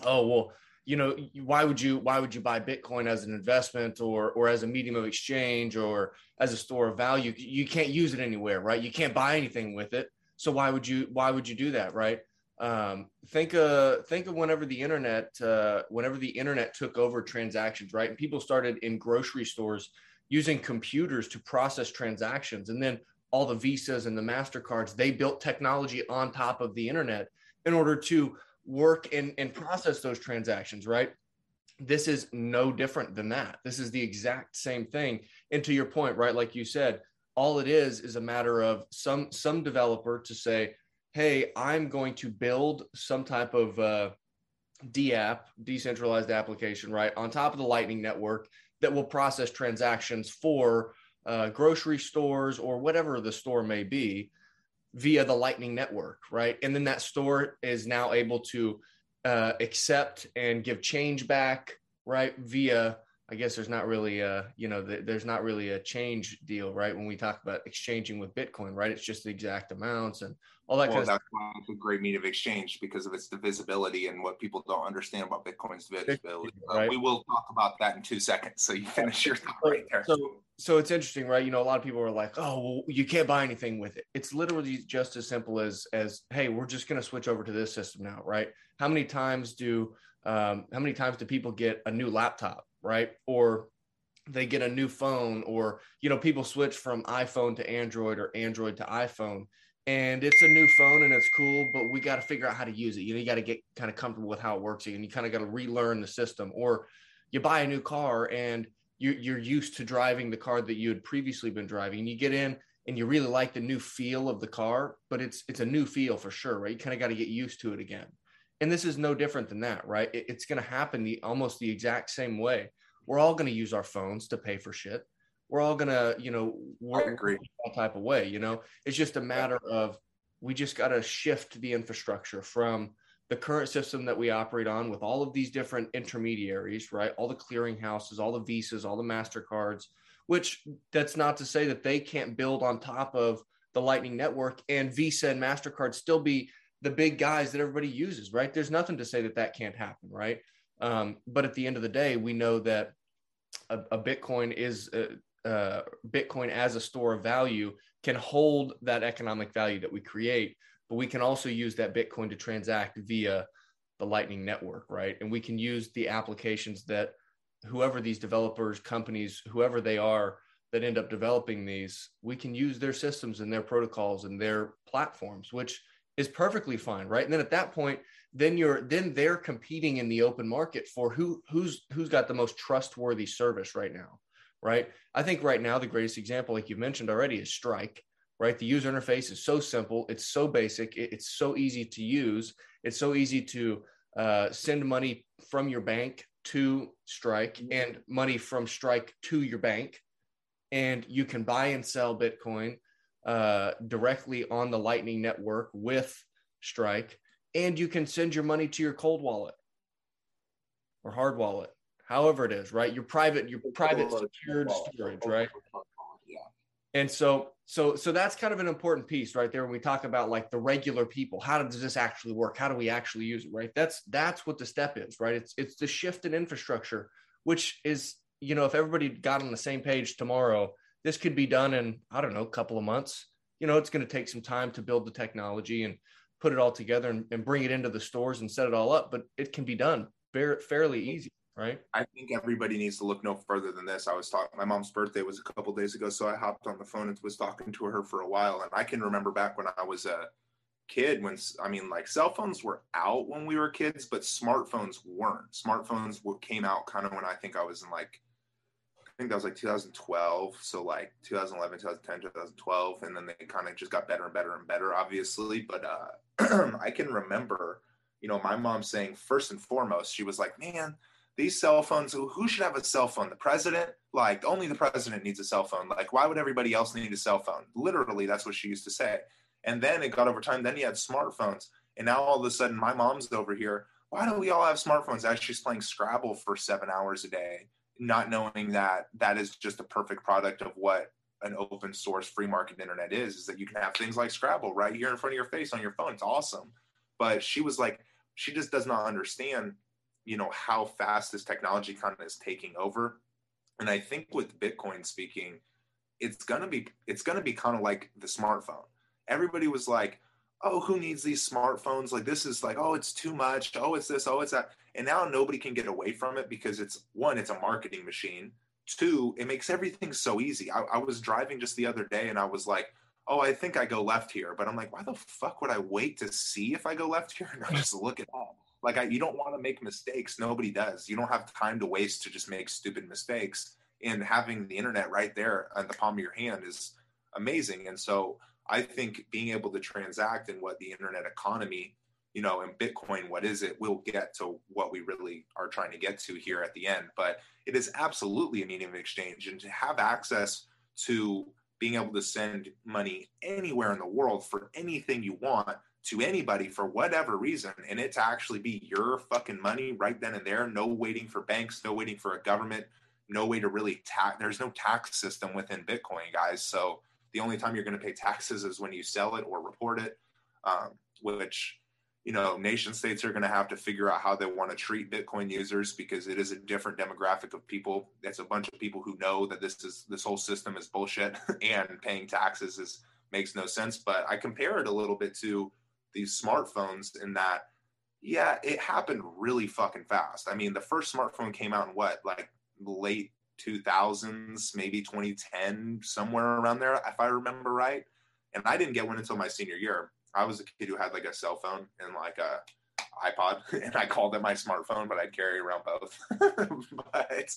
"Oh, well, you know, why would you why would you buy Bitcoin as an investment or or as a medium of exchange or as a store of value? You can't use it anywhere, right? You can't buy anything with it. So why would you why would you do that, right? Um, think of think of whenever the internet uh, whenever the internet took over transactions, right? And people started in grocery stores using computers to process transactions, and then all the visas and the mastercards they built technology on top of the internet in order to work and, and process those transactions right? This is no different than that. This is the exact same thing. And to your point right like you said all it is is a matter of some some developer to say hey i'm going to build some type of uh, DApp, decentralized application, right, on top of the Lightning Network that will process transactions for uh, grocery stores or whatever the store may be via the Lightning Network, right? And then that store is now able to uh, accept and give change back, right? Via, I guess there's not really a, you know, the, there's not really a change deal, right? When we talk about exchanging with Bitcoin, right? It's just the exact amounts and all that well, kind of that's why it's a great medium of exchange because of its divisibility and what people don't understand about Bitcoin's divisibility. Right. Uh, we will talk about that in two seconds. So you finish your thought right there. So, so it's interesting, right? You know, a lot of people are like, "Oh, well, you can't buy anything with it." It's literally just as simple as as, "Hey, we're just going to switch over to this system now," right? How many times do um, how many times do people get a new laptop, right? Or they get a new phone, or you know, people switch from iPhone to Android or Android to iPhone and it's a new phone and it's cool, but we got to figure out how to use it. You know, you got to get kind of comfortable with how it works, and you kind of got to relearn the system. Or you buy a new car and you're, you're used to driving the car that you had previously been driving. And you get in and you really like the new feel of the car, but it's it's a new feel for sure, right? You kind of got to get used to it again. And this is no different than that, right? It, it's going to happen the almost the exact same way. We're all going to use our phones to pay for shit we're all gonna, you know, work that type of way. You know, it's just a matter of we just got to shift the infrastructure from the current system that we operate on with all of these different intermediaries, right? All the clearinghouses, all the visas, all the Mastercards. Which that's not to say that they can't build on top of the Lightning Network and Visa and Mastercard still be the big guys that everybody uses, right? There's nothing to say that that can't happen, right? Um, but at the end of the day, we know that a, a Bitcoin is uh, uh, Bitcoin as a store of value can hold that economic value that we create, but we can also use that Bitcoin to transact via the Lightning Network, right? And we can use the applications that whoever these developers, companies, whoever they are that end up developing these, we can use their systems and their protocols and their platforms, which is perfectly fine, right? And then at that point, then you're then they're competing in the open market for who who's who's got the most trustworthy service right now right? I think right now the greatest example like you've mentioned already is strike right? The user interface is so simple it's so basic it's so easy to use it's so easy to uh, send money from your bank to strike mm-hmm. and money from strike to your bank and you can buy and sell bitcoin uh, directly on the lightning network with strike and you can send your money to your cold wallet or hard wallet, however it is, right? Your private, your private secured storage, right? Yeah. And so, so, so that's kind of an important piece right there when we talk about like the regular people. How does this actually work? How do we actually use it? Right. That's that's what the step is, right? It's it's the shift in infrastructure, which is you know if everybody got on the same page tomorrow, this could be done in I don't know a couple of months. You know, it's going to take some time to build the technology and put it all together and, and bring it into the stores and set it all up, but it can be done very, fairly easy, right? I think everybody needs to look no further than this. I was talking, my mom's birthday was a couple days ago, so I hopped on the phone and was talking to her for a while. And I can remember back when I was a kid, when I mean, like cell phones were out when we were kids, but smartphones weren't. Smartphones came out kind of when I think I was in like I think that was like 2012. So like 2011, 2010, 2012, and then they kind of just got better and better and better, obviously. But uh, I can remember, you know, my mom saying first and foremost, she was like, "Man, these cell phones. Who should have a cell phone? The president? Like only the president needs a cell phone. Like why would everybody else need a cell phone? Literally, that's what she used to say. And then it got over time. Then you had smartphones, and now all of a sudden, my mom's over here. Why don't we all have smartphones? As she's playing Scrabble for seven hours a day not knowing that that is just a perfect product of what an open source free market internet is is that you can have things like scrabble right here in front of your face on your phone it's awesome but she was like she just does not understand you know how fast this technology kind of is taking over and i think with bitcoin speaking it's gonna be it's gonna be kind of like the smartphone everybody was like oh, who needs these smartphones? Like this is like, oh, it's too much. Oh, it's this. Oh, it's that. And now nobody can get away from it because it's one, it's a marketing machine. Two, it makes everything so easy. I, I was driving just the other day and I was like, oh, I think I go left here. But I'm like, why the fuck would I wait to see if I go left here and I just look at all? Like, I, you don't want to make mistakes. Nobody does. You don't have time to waste to just make stupid mistakes. And having the internet right there on the palm of your hand is amazing. And so, I think being able to transact in what the internet economy, you know, and Bitcoin, what is it? We'll get to what we really are trying to get to here at the end. But it is absolutely a medium of exchange. And to have access to being able to send money anywhere in the world for anything you want to anybody for whatever reason, and it to actually be your fucking money right then and there, no waiting for banks, no waiting for a government, no way to really tax. There's no tax system within Bitcoin, guys. So the only time you're going to pay taxes is when you sell it or report it, um, which you know nation states are going to have to figure out how they want to treat Bitcoin users because it is a different demographic of people. It's a bunch of people who know that this is this whole system is bullshit and paying taxes is makes no sense. But I compare it a little bit to these smartphones in that yeah, it happened really fucking fast. I mean, the first smartphone came out in what, like late 2000s, maybe 2010, somewhere around there, if I remember right. And I didn't get one until my senior year. I was a kid who had like a cell phone and like a iPod, and I called it my smartphone, but I'd carry around both. but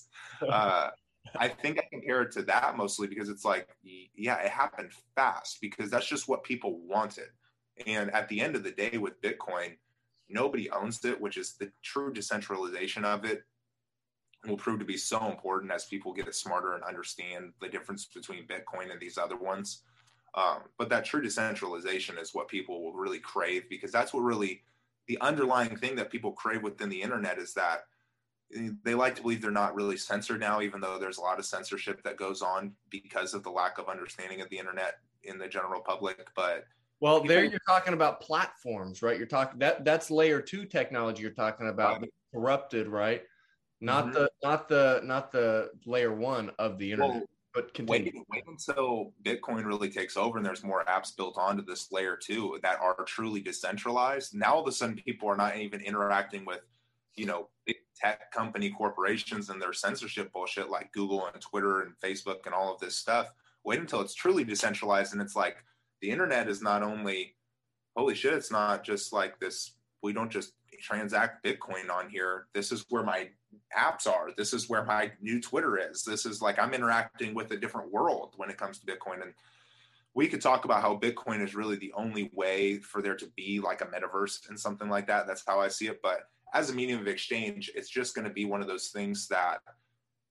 uh, I think I compare it to that mostly because it's like, yeah, it happened fast because that's just what people wanted. And at the end of the day, with Bitcoin, nobody owns it, which is the true decentralization of it will prove to be so important as people get smarter and understand the difference between Bitcoin and these other ones. Um, but that true decentralization is what people will really crave because that's what really the underlying thing that people crave within the internet is that they like to believe they're not really censored now, even though there's a lot of censorship that goes on because of the lack of understanding of the internet in the general public. But well, people, there you're talking about platforms, right? You're talking that that's layer two technology you're talking about right. corrupted, right? Not mm-hmm. the not the not the layer one of the internet. Well, but. Wait, wait until Bitcoin really takes over and there's more apps built onto this layer too that are truly decentralized. Now all of a sudden people are not even interacting with, you know, big tech company corporations and their censorship bullshit like Google and Twitter and Facebook and all of this stuff. Wait until it's truly decentralized and it's like the internet is not only holy shit, it's not just like this. We don't just transact Bitcoin on here. This is where my apps are. This is where my new Twitter is. This is like I'm interacting with a different world when it comes to Bitcoin. And we could talk about how Bitcoin is really the only way for there to be like a metaverse and something like that. That's how I see it. But as a medium of exchange, it's just going to be one of those things that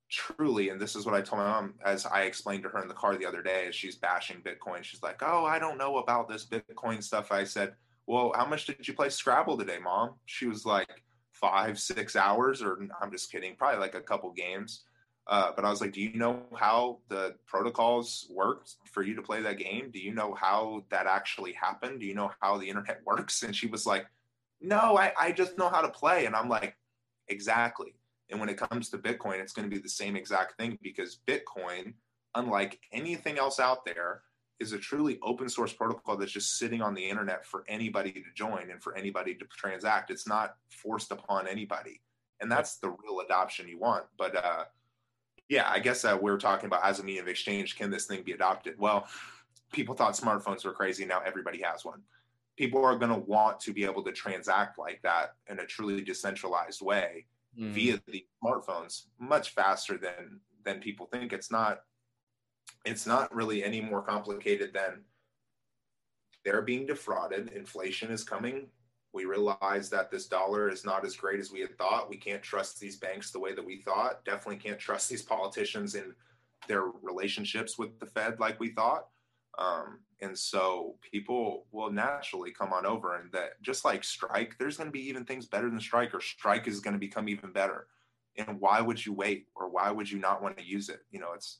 truly, and this is what I told my mom as I explained to her in the car the other day as she's bashing Bitcoin. She's like, Oh, I don't know about this Bitcoin stuff. I said, Well, how much did you play Scrabble today, mom? She was like, Five, six hours, or I'm just kidding, probably like a couple games. Uh, but I was like, Do you know how the protocols worked for you to play that game? Do you know how that actually happened? Do you know how the internet works? And she was like, no, I, I just know how to play. And I'm like, exactly. And when it comes to Bitcoin, it's going to be the same exact thing because Bitcoin, unlike anything else out there, is a truly open source protocol that's just sitting on the internet for anybody to join and for anybody to transact. It's not forced upon anybody. And that's the real adoption you want. But uh, yeah, I guess uh, we are talking about as a medium of exchange, can this thing be adopted? Well, people thought smartphones were crazy. Now everybody has one people are going to want to be able to transact like that in a truly decentralized way mm. via the smartphones much faster than than people think it's not it's not really any more complicated than they're being defrauded. Inflation is coming. We realize that this dollar is not as great as we had thought. We can't trust these banks the way that we thought. Definitely can't trust these politicians in their relationships with the fed like we thought. Um, and so people will naturally come on over and that just like strike there's going to be even things better than strike or strike is going to become even better. And why would you wait or why would you not want to use it? You know it's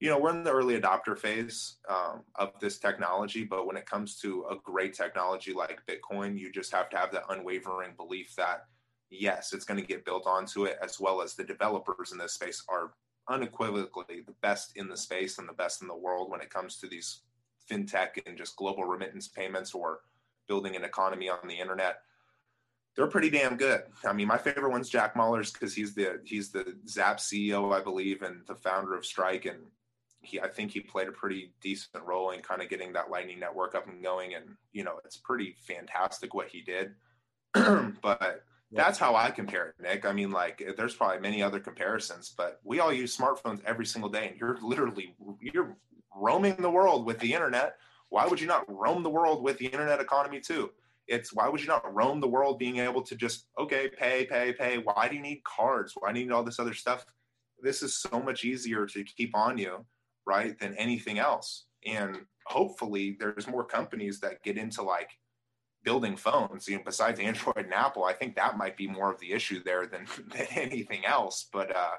you know we're in the early adopter phase um, of this technology but when it comes to a great technology like bitcoin you just have to have that unwavering belief that yes it's going to get built onto it as well as the developers in this space are unequivocally the best in the space and the best in the world when it comes to these fintech and just global remittance payments or building an economy on the internet they're pretty damn good. I mean, my favorite one's Jack Mallers because he's the he's the Zap CEO, I believe, and the founder of Strike, and he I think he played a pretty decent role in kind of getting that Lightning Network up and going, and you know, it's pretty fantastic what he did. but that's how I compare it, Nick. I mean, like, there's probably many other comparisons, but we all use smartphones every single day, and you're literally you're roaming the world with the internet. Why would you not roam the world with the internet economy too? It's why would you not roam the world being able to just okay, pay, pay, pay? Why do you need cards? Why do you need all this other stuff? This is so much easier to keep on you, right, than anything else. And hopefully, there's more companies that get into like building phones, you know, besides Android and Apple, I think that might be more of the issue there than, than anything else. But uh,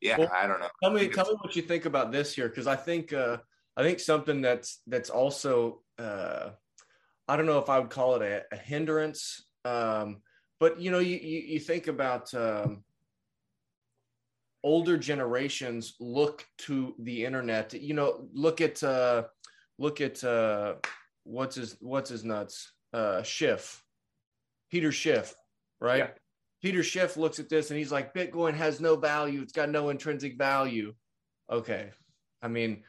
yeah, well, I don't know. Tell me, tell me what you think about this here, because I think uh, I think something that's that's also uh, I don't know if I would call it a, a hindrance, um, but you know, you you, you think about um, older generations look to the internet. You know, look at uh, look at uh, what's his what's his nuts uh, Schiff, Peter Schiff, right? Yeah. Peter Schiff looks at this and he's like, Bitcoin has no value. It's got no intrinsic value. Okay. I mean,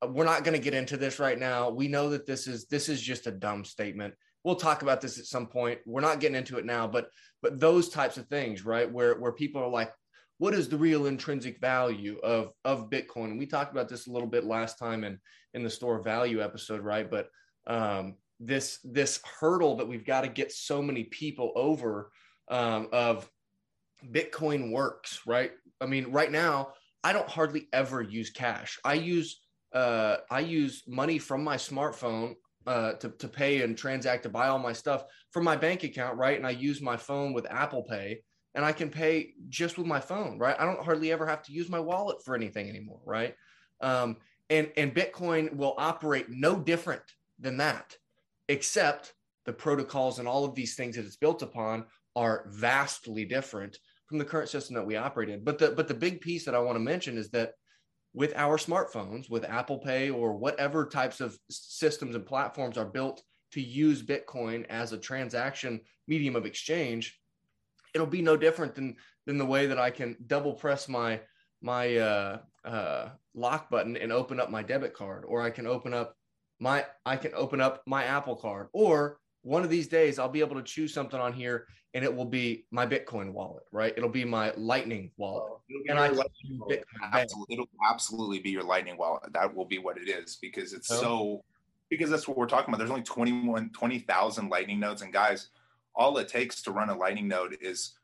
uh, we're not going to get into this right now. We know that this is this is just a dumb statement. We'll talk about this at some point. We're not getting into it now, but but those types of things, right? Where where people are like, what is the real intrinsic value of of Bitcoin? And we talked about this a little bit last time in in the store value episode, right? But um, this this hurdle that we've got to get so many people over um, of Bitcoin works, right? I mean, right now, I don't hardly ever use cash. I use uh, I use money from my smartphone uh, to, to pay and transact to buy all my stuff from my bank account, right? And I use my phone with Apple Pay and I can pay just with my phone, right? I don't hardly ever have to use my wallet for anything anymore, right? Um, and, and Bitcoin will operate no different than that, except the protocols and all of these things that it's built upon are vastly different from the current system that we operate in. But the but the big piece that I want to mention is that with our smartphones, with Apple Pay or whatever types of systems and platforms are built to use Bitcoin as a transaction medium of exchange, it'll be no different than than the way that I can double press my my uh, uh, lock button and open up my debit card, or I can open up my I can open up my Apple card, or one of these days I'll be able to choose something on here and it will be my Bitcoin wallet, right? It'll be my Lightning wallet. and I absolutely, it'll absolutely be your Lightning wallet. That will be what it is because it's oh. so because that's what we're talking about. There's only 21 20,000 Lightning nodes and guys, all it takes to run a Lightning node is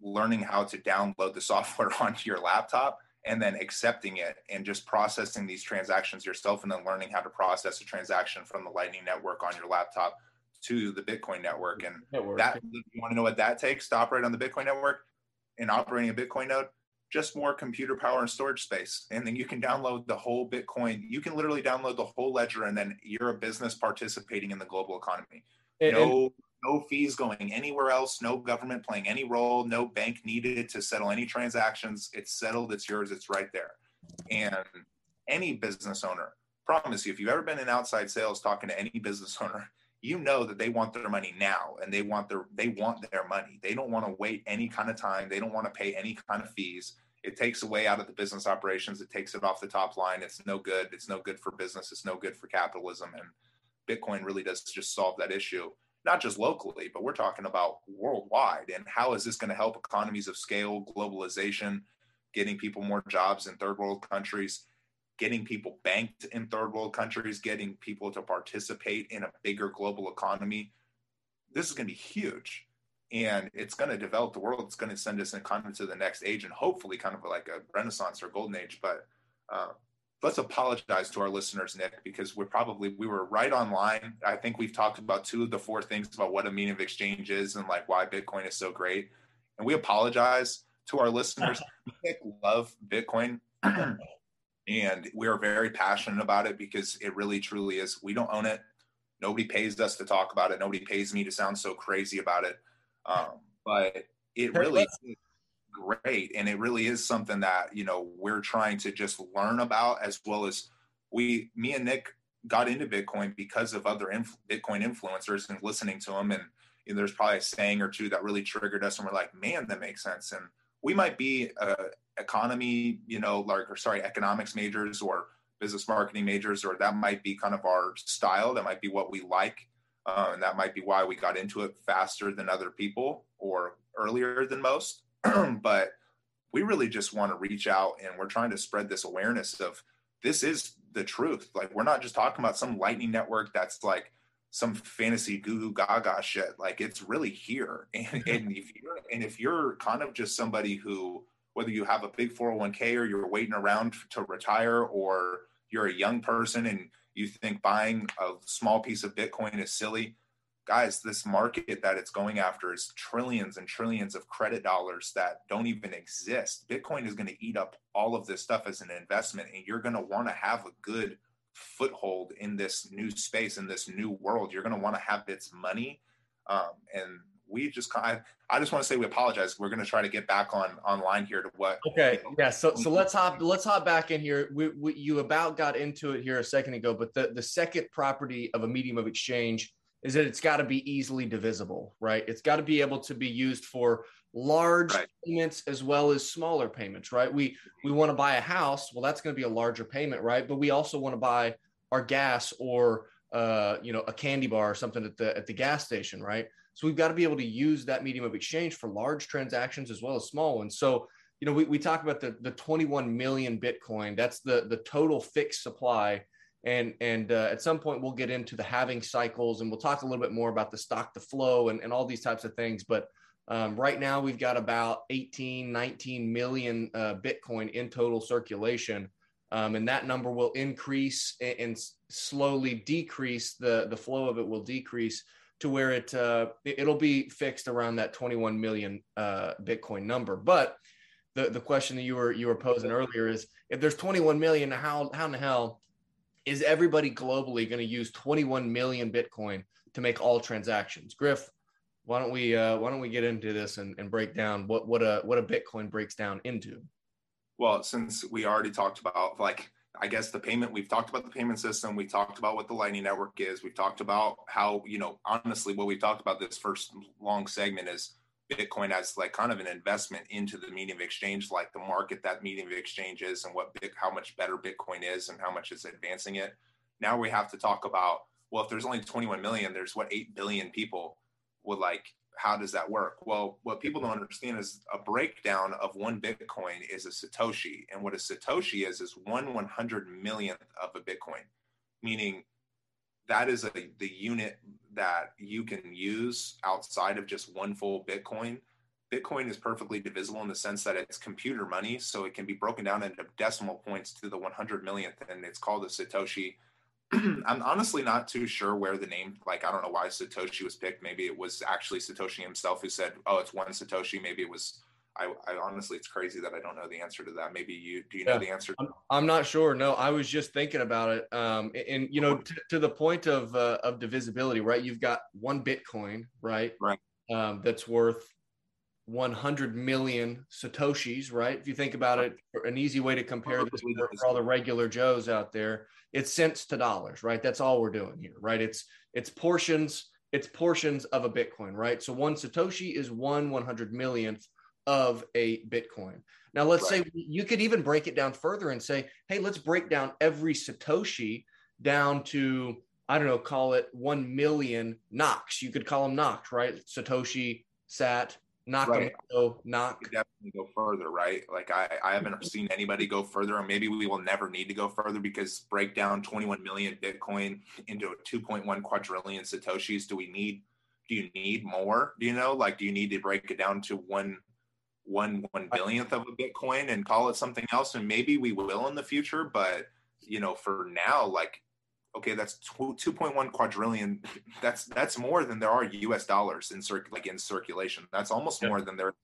learning how to download the software onto your laptop and then accepting it and just processing these transactions yourself and then learning how to process a transaction from the Lightning network on your laptop to the Bitcoin network. And network. that you want to know what that takes to operate on the Bitcoin network and operating a Bitcoin node? Just more computer power and storage space. And then you can download the whole Bitcoin. You can literally download the whole ledger and then you're a business participating in the global economy. And, no no fees going anywhere else, no government playing any role, no bank needed to settle any transactions. It's settled, it's yours, it's right there. And any business owner, promise you, if you've ever been in outside sales talking to any business owner, you know that they want their money now and they want their they want their money they don't want to wait any kind of time they don't want to pay any kind of fees it takes away out of the business operations it takes it off the top line it's no good it's no good for business it's no good for capitalism and bitcoin really does just solve that issue not just locally but we're talking about worldwide and how is this going to help economies of scale globalization getting people more jobs in third world countries getting people banked in third world countries, getting people to participate in a bigger global economy. This is going to be huge. And it's going to develop the world. It's going to send us kind of to the next age and hopefully kind of like a renaissance or golden age. But uh, let's apologize to our listeners, Nick, because we're probably, we were right online. I think we've talked about two of the four things about what a medium of exchange is and like why Bitcoin is so great. And we apologize to our listeners. Nick love Bitcoin. and we are very passionate about it because it really truly is we don't own it nobody pays us to talk about it nobody pays me to sound so crazy about it um, but it really is great and it really is something that you know we're trying to just learn about as well as we me and nick got into bitcoin because of other inf- bitcoin influencers and listening to them and you know, there's probably a saying or two that really triggered us and we're like man that makes sense and we might be a, economy, you know, like, or sorry, economics majors or business marketing majors, or that might be kind of our style. That might be what we like. Uh, and that might be why we got into it faster than other people or earlier than most. but we really just want to reach out and we're trying to spread this awareness of this is the truth. Like, we're not just talking about some lightning network that's like, some fantasy goo goo gaga shit. Like it's really here. And, mm-hmm. and if you're and if you're kind of just somebody who whether you have a big 401k or you're waiting around to retire or you're a young person and you think buying a small piece of bitcoin is silly guys this market that it's going after is trillions and trillions of credit dollars that don't even exist bitcoin is going to eat up all of this stuff as an investment and you're going to want to have a good foothold in this new space in this new world you're going to want to have its money um, and we just kind—I just want to say we apologize. We're going to try to get back on online here to what. Okay. You know, yeah. So so let's hop let's hop back in here. We, we, you about got into it here a second ago, but the the second property of a medium of exchange is that it's got to be easily divisible, right? It's got to be able to be used for large right. payments as well as smaller payments, right? We we want to buy a house, well, that's going to be a larger payment, right? But we also want to buy our gas or uh, you know a candy bar or something at the at the gas station, right? So we've got to be able to use that medium of exchange for large transactions as well as small ones. So, you know, we, we talk about the, the 21 million Bitcoin, that's the, the total fixed supply. And, and uh, at some point we'll get into the halving cycles and we'll talk a little bit more about the stock to flow and, and all these types of things. But Um, right now, we've got about 18, 19 million uh, Bitcoin in total circulation. Um, and that number will increase and, and, slowly decrease. The, the flow of it will decrease to where it, uh, it'll be fixed around that 21 million uh, Bitcoin number. But the, the question that you were you were posing earlier is if there's 21 million, how how in the hell is everybody globally going to use 21 million Bitcoin to make all transactions? Griff, why don't we uh, why don't we get into this and, and break down what what a what a Bitcoin breaks down into? Well, since we already talked about like I guess the payment we've talked about the payment system, we talked about what the Lightning Network is, we've talked about how you know honestly what we've talked about this first long segment is Bitcoin as like kind of an investment into the medium of exchange, like the market that medium of exchange is, and what big, how much better Bitcoin is, and how much it's advancing it. Now we have to talk about well, if there's only 21 million, there's what 8 billion people would like. How does that work? Well, what people don't understand is a breakdown of one Bitcoin is a Satoshi, and what a Satoshi is is one one hundred millionth of a Bitcoin, meaning that is a, the unit that you can use outside of just one full Bitcoin. Bitcoin is perfectly divisible in the sense that it's computer money, so it can be broken down into decimal points to the 100 millionth, and it's called a Satoshi. I'm honestly not too sure where the name, like, I don't know why Satoshi was picked. Maybe it was actually Satoshi himself who said, oh, it's one Satoshi. Maybe it was I, I, honestly, it's crazy that I don't know the answer to that. Maybe you do. You know the answer? I'm, I'm, not sure. No, I was just thinking about it. Um, and you know, to, to the point of uh, of divisibility, right? You've got one Bitcoin, right? Right. Um, that's worth 100 million satoshis, right? If you think about it, an easy way to compare this for, for all the regular Joes out there, it's cents to dollars, right? That's all we're doing here, right? It's it's portions. It's portions of a Bitcoin, right? So one satoshi is one one hundred millionth of a Bitcoin. Now, let's right. say you could even break it down further and say, hey, let's break down every Satoshi down to, I don't know, call it 1 million Knocks. You could call them Knocks, right? Satoshi, Sat, Nakamoto, right. Knock. Definitely go further, right? Like I, I haven't seen anybody go further, and maybe we will never need to go further because break down 21 million Bitcoin into 2.1 quadrillion Satoshis. Do we need? Do you need more? Do you know? Like, do you need to break it down to one one one billionth of a Bitcoin and call it something else, and maybe we will in the future. But you know, for now, like, okay, that's two point one quadrillion. That's that's more than there are U.S. dollars in circ like in circulation. That's almost more than there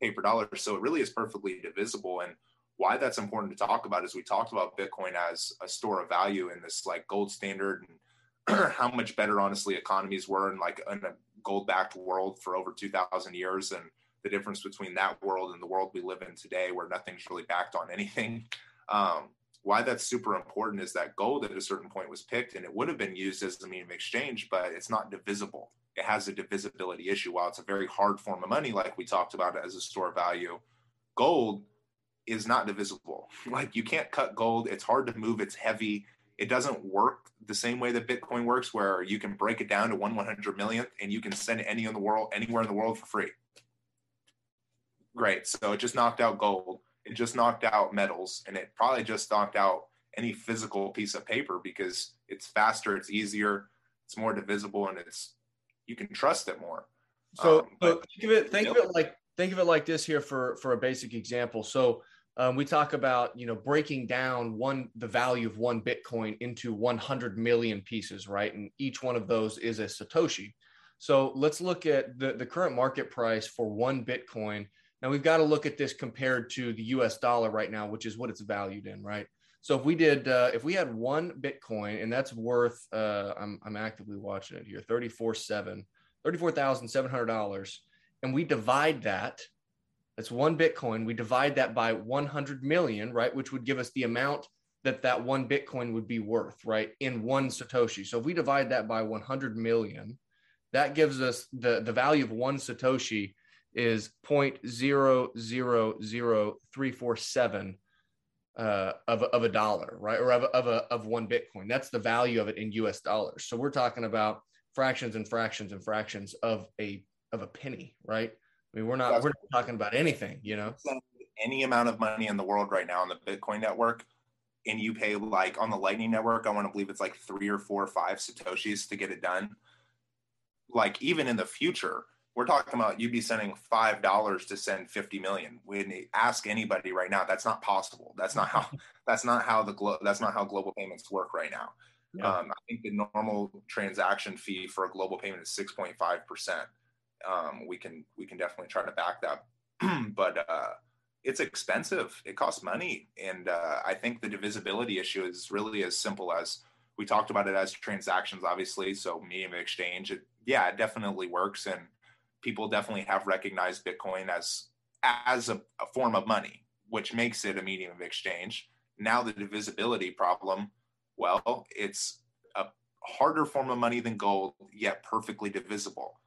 paper dollars. So it really is perfectly divisible. And why that's important to talk about is we talked about Bitcoin as a store of value in this like gold standard and how much better honestly economies were in like in a gold backed world for over 2000 years and the difference between that world and the world we live in today, where nothing's really backed on anything. Um, why that's super important is that gold at a certain point was picked and it would have been used as a medium of exchange, but it's not divisible. It has a divisibility issue. While it's a very hard form of money, like we talked about as a store of value, gold is not divisible. Like you can't cut gold. It's hard to move. It's heavy. It doesn't work the same way that Bitcoin works, where you can break it down to one one hundred millionth and you can send it any in the world, anywhere in the world for free great. So it just knocked out gold. It just knocked out metals, and it probably just knocked out any physical piece of paper because it's faster, it's easier, it's more divisible, and it's you can trust it more. So, um, so think of it think of it like think of it like this here for for a basic example. So um, we talk about you know breaking down one the value of one Bitcoin into 100 million pieces, right? And each one of those is a satoshi. So let's look at the the current market price for one Bitcoin now we've got to look at this compared to the US dollar right now, which is what it's valued in, right? So if we did, uh, if we had one Bitcoin and that's worth, uh, I'm, I'm actively watching it here, 34, seven, $34,700. And we divide that, that's one Bitcoin. We divide that by 100 million, right? Which would give us the amount that that one Bitcoin would be worth, right? In one Satoshi. So if we divide that by 100 million, that gives us the, the value of one Satoshi is 0.000347 uh, of, of a dollar, right? Or of, of, a, of one Bitcoin. That's the value of it in US dollars. So we're talking about fractions and fractions and fractions of a, of a penny, right? I mean, we're not, That's we're not talking about anything, you know? Any amount of money in the world right now on the Bitcoin network, and you pay like on the Lightning network, I want to believe it's like three or four or five Satoshis to get it done. Like even in the future, we're talking about you'd be sending five dollars to send 50 million. We ask anybody right now. That's not possible. That's not how that's not how the glo- that's not how global payments work right now. Yeah. um, i think the normal transaction fee for a global payment is 6.5 percent. Um, we can we can definitely try to back that. But uh, it's expensive. It costs money. And uh, i think the divisibility issue is really as simple as we talked about it as transactions obviously. So medium of exchange it, yeah it definitely works. And people definitely have recognized Bitcoin as as a, a form of money, which makes it a medium of exchange. Now the divisibility problem, well, it's a harder form of money than gold, yet perfectly divisible,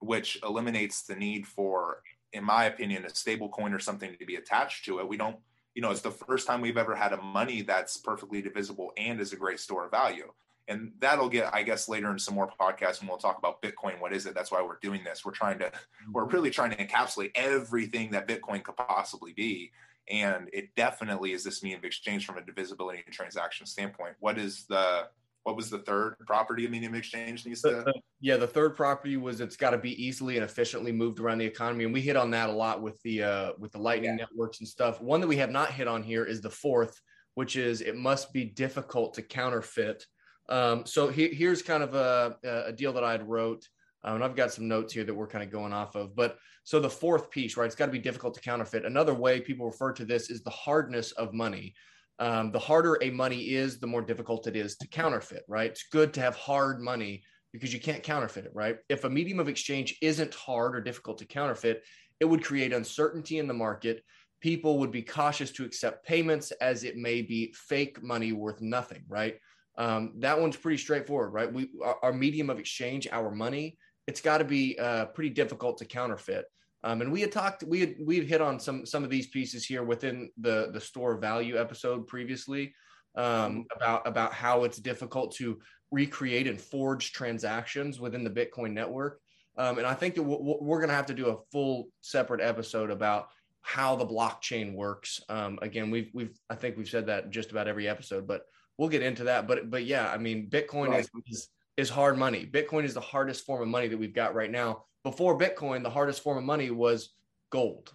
which eliminates the need for, in my opinion, a stable coin or something to be attached to it. We don't, you know, it's the first time we've ever had a money that's perfectly divisible and is a great store of value and that'll get i guess later in some more podcasts and we'll talk about bitcoin. What is it? That's why we're doing this. We're trying to we're really trying to encapsulate everything that bitcoin could possibly be. And it definitely is this medium of exchange from a divisibility and transaction standpoint. What is the what was the third property of medium of exchange needs to yeah the third property was it's got to be easily and efficiently moved around the economy. And we hit on that a lot with the uh with the lightning yeah. networks and stuff. One that we have not hit on here is the fourth which is it must be difficult to counterfeit um, so he, here's kind of a, a deal that I had wrote, um, and I've got some notes here that we're kind of going off of. But so the fourth piece, right? It's got to be difficult to counterfeit. Another way people refer to this is the hardness of money. Um, the harder a money is, the more difficult it is to counterfeit, right? It's good to have hard money because you can't counterfeit it, right? If a medium of exchange isn't hard or difficult to counterfeit, it would create uncertainty in the market. People would be cautious to accept payments as it may be fake money worth nothing, right? Um, that one's pretty straightforward, right? We our, our medium of exchange, our money, it's got to be uh, pretty difficult to counterfeit. Um, and we had talked, we had we had hit on some some of these pieces here within the the store value episode previously um, about about how it's difficult to recreate and forge transactions within the Bitcoin network. Um, and I think that we're going to have to do a full separate episode about how the blockchain works. Um, again, we've we've I think we've said that just about every episode, but we'll get into that. But but yeah, I mean, Bitcoin right. is, is hard money. Bitcoin is the hardest form of money that we've got right now. Before Bitcoin, the hardest form of money was gold,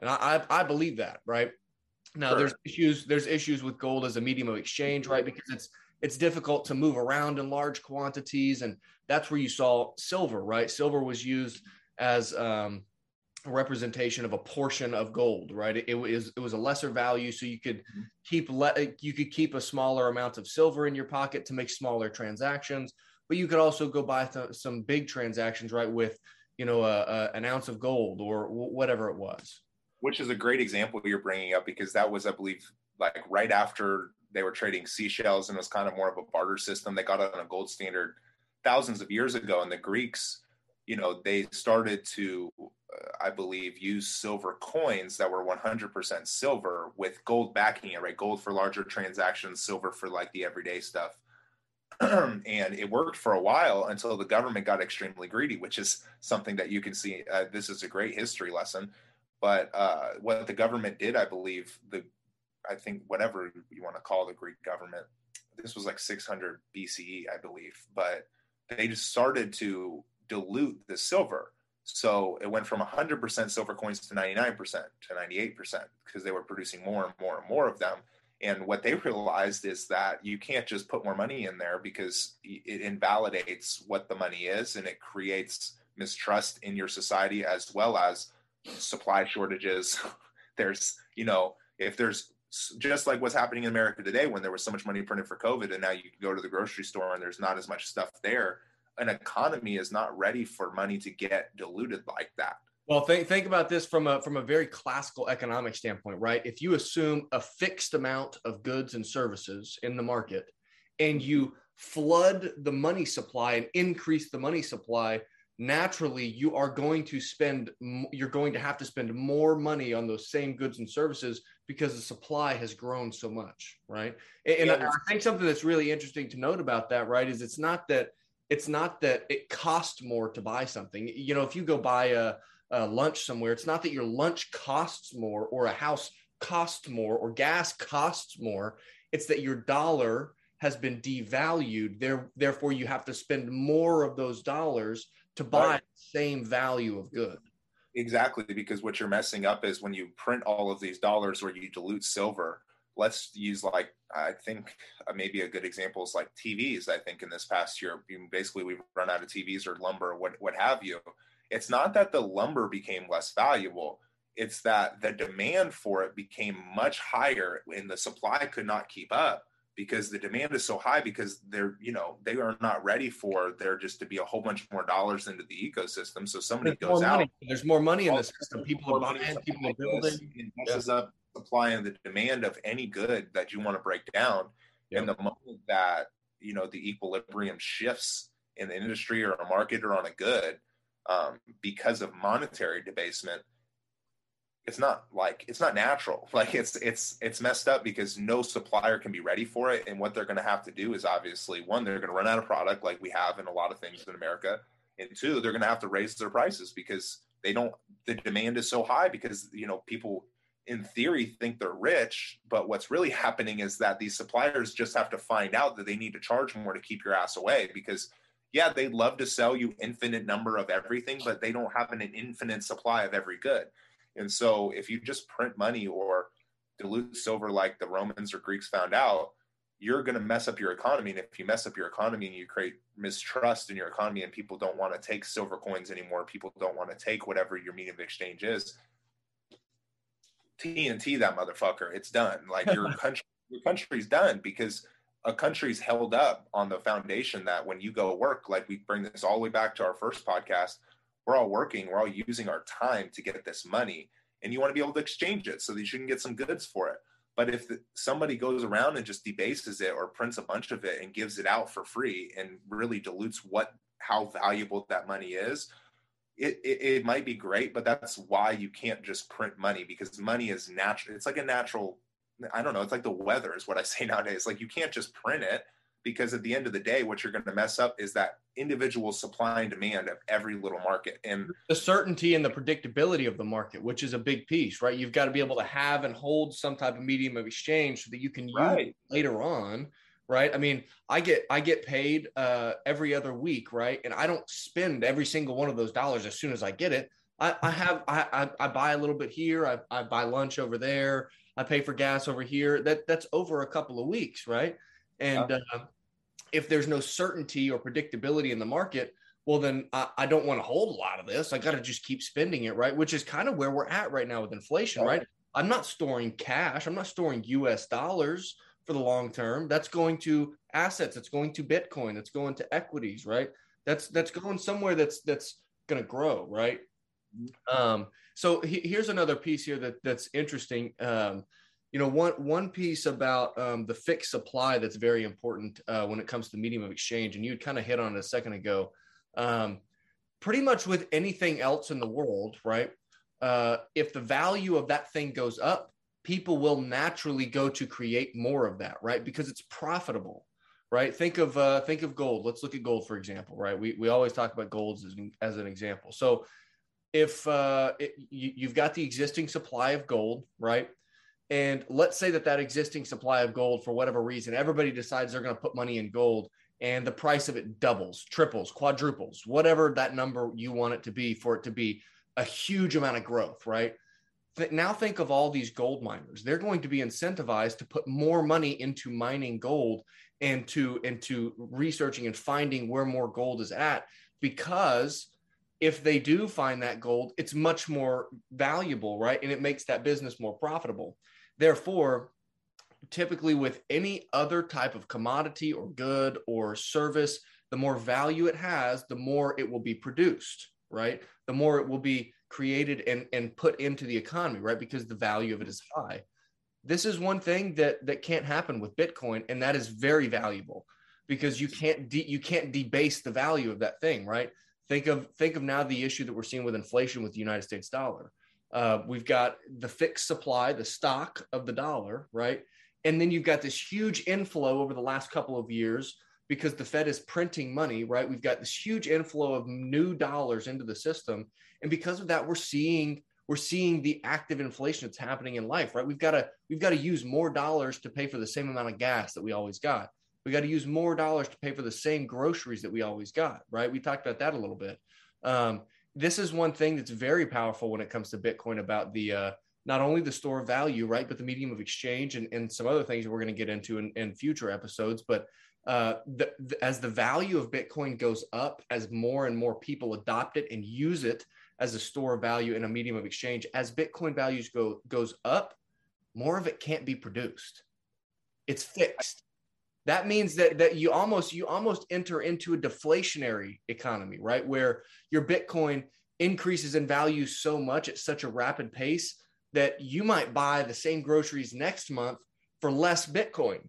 and I I, I believe that. Right now, sure. there's issues there's issues with gold as a medium of exchange, right? Because it's it's difficult to move around in large quantities, and that's where you saw silver. Right, silver was used as um, representation of a portion of gold right? It, it, was it was a lesser value so you could mm-hmm. keep le- you could keep a smaller amount of silver in your pocket to make smaller transactions but you could also go buy th- some big transactions right with you know a, a, an ounce of gold or w- whatever it was. Which is a great example you're bringing up because that was i believe like right after they were trading seashells and it was kind of more of a barter system. They got on a gold standard thousands of years ago and the greeks you know they started to I believe, use silver coins that were 100% silver with gold backing it, right? Gold for larger transactions, silver for like the everyday stuff. and it worked for a while until the government got extremely greedy, which is something that you can see. Uh, this is a great history lesson. But uh, what the government did, I believe, the I think whatever you want to call the Greek government, this was like 600 BCE, I believe, but they just started to dilute the silver so it went from 100% silver coins to 99% to 98% because they were producing more and more and more of them. And what they realized is that you can't just put more money in there because it invalidates what the money is and it creates mistrust in your society as well as supply shortages. there's, you know, if there's just like what's happening in America today when there was so much money printed for COVID and now you can go to the grocery store and there's not as much stuff there an economy is not ready for money to get diluted like that. Well, think think about this from a from a very classical economic standpoint, right? If you assume a fixed amount of goods and services in the market, and you flood the money supply and increase the money supply, naturally you are going to spend you're going to have to spend more money on those same goods and services because the supply has grown so much, right? And, yeah. I think something that's really interesting to note about that, right, is it's not that it's not that it costs more to buy something. You know, if you go buy a, a lunch somewhere, it's not that your lunch costs more or a house costs more or gas costs more. It's that your dollar has been devalued. There, therefore, you have to spend more of those dollars to buy right. the same value of good. Exactly, because what you're messing up is when you print all of these dollars or you dilute silver. Let's use like I think uh, maybe a good example is like TVs. I think in this past year, basically we've run out of TVs or lumber, what what have you. It's not that the lumber became less valuable; it's that the demand for it became much higher, and the supply could not keep up because the demand is so high because they're you know they are not ready for there just to be a whole bunch more dollars into the ecosystem so somebody there's goes out money. there's more money in the system people are buying people are building messes yeah. up supply and the demand of any good that you want to break down yep. and the moment that you know the equilibrium shifts in the industry or a market or on a good um, because of monetary debasement it's not like it's not natural like it's it's it's messed up because no supplier can be ready for it and what they're going to have to do is obviously one they're going to run out of product like we have in a lot of things in america and two they're going to have to raise their prices because they don't the demand is so high because you know people in theory think they're rich but what's really happening is that these suppliers just have to find out that they need to charge more to keep your ass away because yeah they'd love to sell you infinite number of everything but they don't have an infinite supply of every good and so if you just print money or dilute silver like the Romans or Greeks found out, you're going to mess up your economy. And if you mess up your economy and you create mistrust in your economy and people don't want to take silver coins anymore, people don't want to take whatever your medium of exchange is, TNT that motherfucker, it's done. Like your country, your country's done because a country's held up on the foundation that when you go work, like we bring this all the way back to our first podcast, we're all working, we're all using our time to get this money, and you want to be able to exchange it so that you can get some goods for it. But if the, somebody goes around and just debases it or prints a bunch of it and gives it out for free and really dilutes what how valuable that money is, it, it, it might be great, but that's why you can't just print money because money is natural. It's like a natural. I don't know. It's like the weather is what I say nowadays. Like you can't just print it because at the end of the day, what you're going to mess up is that individual supply and demand of every little market and the certainty and the predictability of the market, which is a big piece, right? You've got to be able to have and hold some type of medium of exchange so that you can use right. later on. Right. I mean, I get I get paid uh, every other week, right? And I don't spend every single one of those dollars as soon as I get it. I, I have I, I, I buy a little bit here. I, I buy lunch over there. I pay for gas over here. That that's over a couple of weeks, right? And yeah. uh, if there's no certainty or predictability in the market, well, then I, I don't want to hold a lot of this. I got to just keep spending it, right? Which is kind of where we're at right now with inflation, right? I'm not storing cash. I'm not storing US dollars for the long term. That's going to assets. It's going to Bitcoin. It's going to equities, right? That's that's going somewhere that's that's going to grow, right? Um, so he, here's another piece here that that's interesting. Um, you know one one piece about um, the fixed supply that's very important uh, when it comes to the medium of exchange and you kind of hit on it a second ago um, pretty much with anything else in the world right uh, if the value of that thing goes up people will naturally go to create more of that right? Because it's profitable right? Think of uh, think of gold. Let's look at gold for example right? We, we always talk about gold as, as an example. So if uh, it, you, you've got the existing supply of gold right? And let's say that that existing supply of gold, for whatever reason, everybody decides they're going to put money in gold and the price of it doubles, triples, quadruples, whatever that number you want it to be for it to be a huge amount of growth, right? Now think of all these gold miners. They're going to be incentivized to put more money into mining gold and to into researching and finding where more gold is at because if they do find that gold, it's much more valuable, right? And it makes that business more profitable. Therefore, typically with any other type of commodity or good or service, the more value it has, the more it will be produced, right? The more it will be created and, and put into the economy, right? Because the value of it is high. This is one thing that that can't happen with Bitcoin, and that is very valuable because you can't de- you can't debase the value of that thing, right? Think of think of now the issue that we're seeing with inflation with the United States dollar uh, we've got the fixed supply, the stock of the dollar, right? And then you've got this huge inflow over the last couple of years because the Fed is printing money, right? We've got this huge inflow of new dollars into the system, and because of that, we're seeing we're seeing the active inflation that's happening in life, right? We've got to we've got to use more dollars to pay for the same amount of gas that we always got. We got to use more dollars to pay for the same groceries that we always got, right? We talked about that a little bit. Um, this is one thing that's very powerful when it comes to Bitcoin about the uh, not only the store of value, right, but the medium of exchange and, and some other things we're going to get into in, in future episodes. But uh, the, the, as the value of Bitcoin goes up, as more and more people adopt it and use it as a store of value and a medium of exchange, as Bitcoin values go goes up, more of it can't be produced. It's fixed. That means that that you almost you almost enter into a deflationary economy, right? Where your Bitcoin increases in value so much at such a rapid pace that you might buy the same groceries next month for less Bitcoin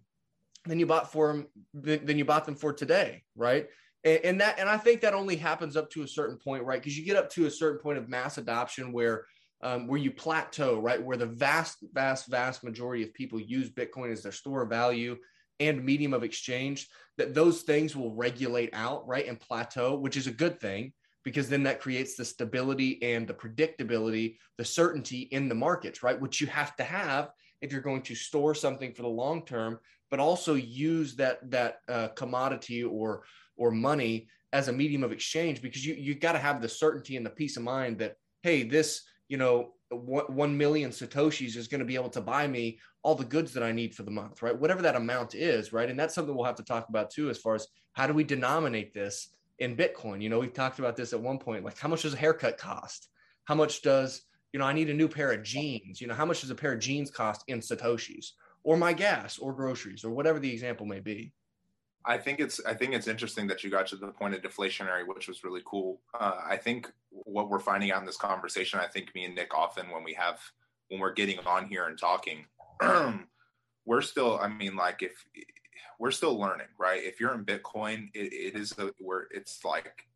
than you bought for them than you bought them for today, right? And, and that and I think that only happens up to a certain point, right? Because you get up to a certain point of mass adoption where um, where you plateau, right? Where the vast, vast, vast majority of people use Bitcoin as their store of value and medium of exchange, that those things will regulate out, right? And plateau, which is a good thing because then that creates the stability and the predictability, the certainty in the markets, right? Which you have to have if you're going to store something for the long term, but also use that that uh, commodity or or money as a medium of exchange because you you got to have the certainty and the peace of mind that hey, this you know 1 million satoshis is going to be able to buy me all the goods that i need for the month right whatever that amount is right and that's something we'll have to talk about too as far as how do we denominate this in Bitcoin. You know, we've talked about this at one point. Like, how much does a haircut cost? How much does, you know, I need a new pair of jeans? You know, how much does a pair of jeans cost in Satoshis or my gas or groceries or whatever the example may be? I think it's I think it's interesting that you got to the point of deflationary, which was really cool. Uh, I think what we're finding out in this conversation, I think me and Nick often when we have when we're getting on here and talking, we're still. I mean, like if we're still learning, right? If you're in Bitcoin, it, it is where it's like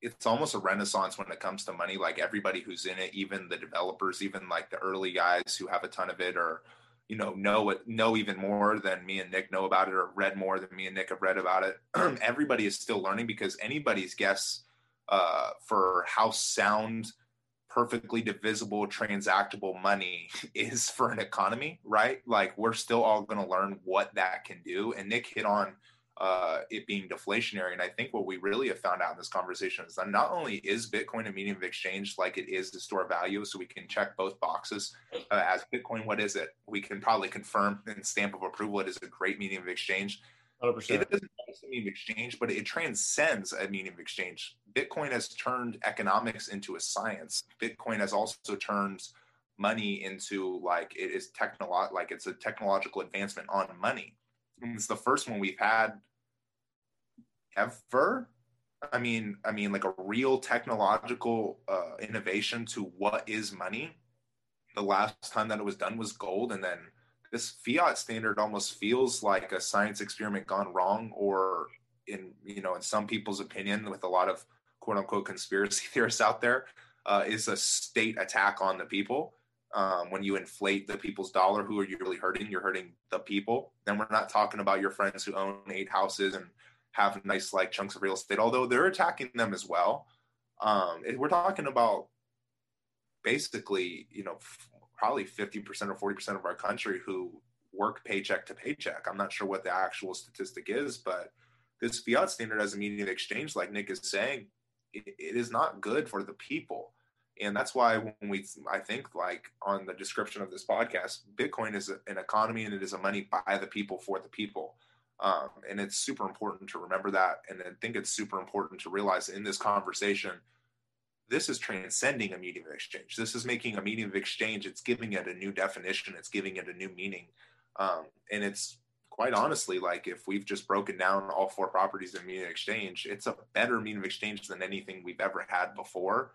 it's almost a renaissance when it comes to money. Like everybody who's in it, even the developers, even like the early guys who have a ton of it, or you know know it know even more than me and Nick know about it, or read more than me and Nick have read about it. everybody is still learning because anybody's guess uh, for how sound perfectly divisible, transactable money is for an economy, right? Like we're still all going to learn what that can do. And Nick hit on uh, it being deflationary. And I think what we really have found out in this conversation is that not only is Bitcoin a medium of exchange like it is the store of value, so we can check both boxes uh, as Bitcoin, what is it? We can probably confirm and stamp of approval it is a great medium of exchange. 100%. It doesn't just a medium of exchange, but it transcends a medium of exchange. Bitcoin has turned economics into a science. Bitcoin has also turned money into like it is technolo- like it's a technological advancement on money. And it's the first one we've had ever. I mean, I mean, like a real technological uh, innovation to what is money. The last time that it was done was gold, and then this fiat standard almost feels like a science experiment gone wrong or in you know in some people's opinion with a lot of quote unquote conspiracy theorists out there uh, is a state attack on the people um, when you inflate the people's dollar who are you really hurting you're hurting the people then we're not talking about your friends who own eight houses and have nice like chunks of real estate although they're attacking them as well um, we're talking about basically you know probably 50% or 40% of our country who work paycheck to paycheck. I'm not sure what the actual statistic is, but this fiat standard as a medium of exchange, like Nick is saying, it, it is not good for the people. And that's why when we, I think, like on the description of this podcast, Bitcoin is an economy and it is a money by the people for the people. Um, and it's super important to remember that. And I think it's super important to realize in this conversation this is transcending a medium of exchange. This is making a medium of exchange. It's giving it a new definition. It's giving it a new meaning. Um, and it's quite honestly, like if we've just broken down all four properties in medium of exchange, it's a better medium of exchange than anything we've ever had before.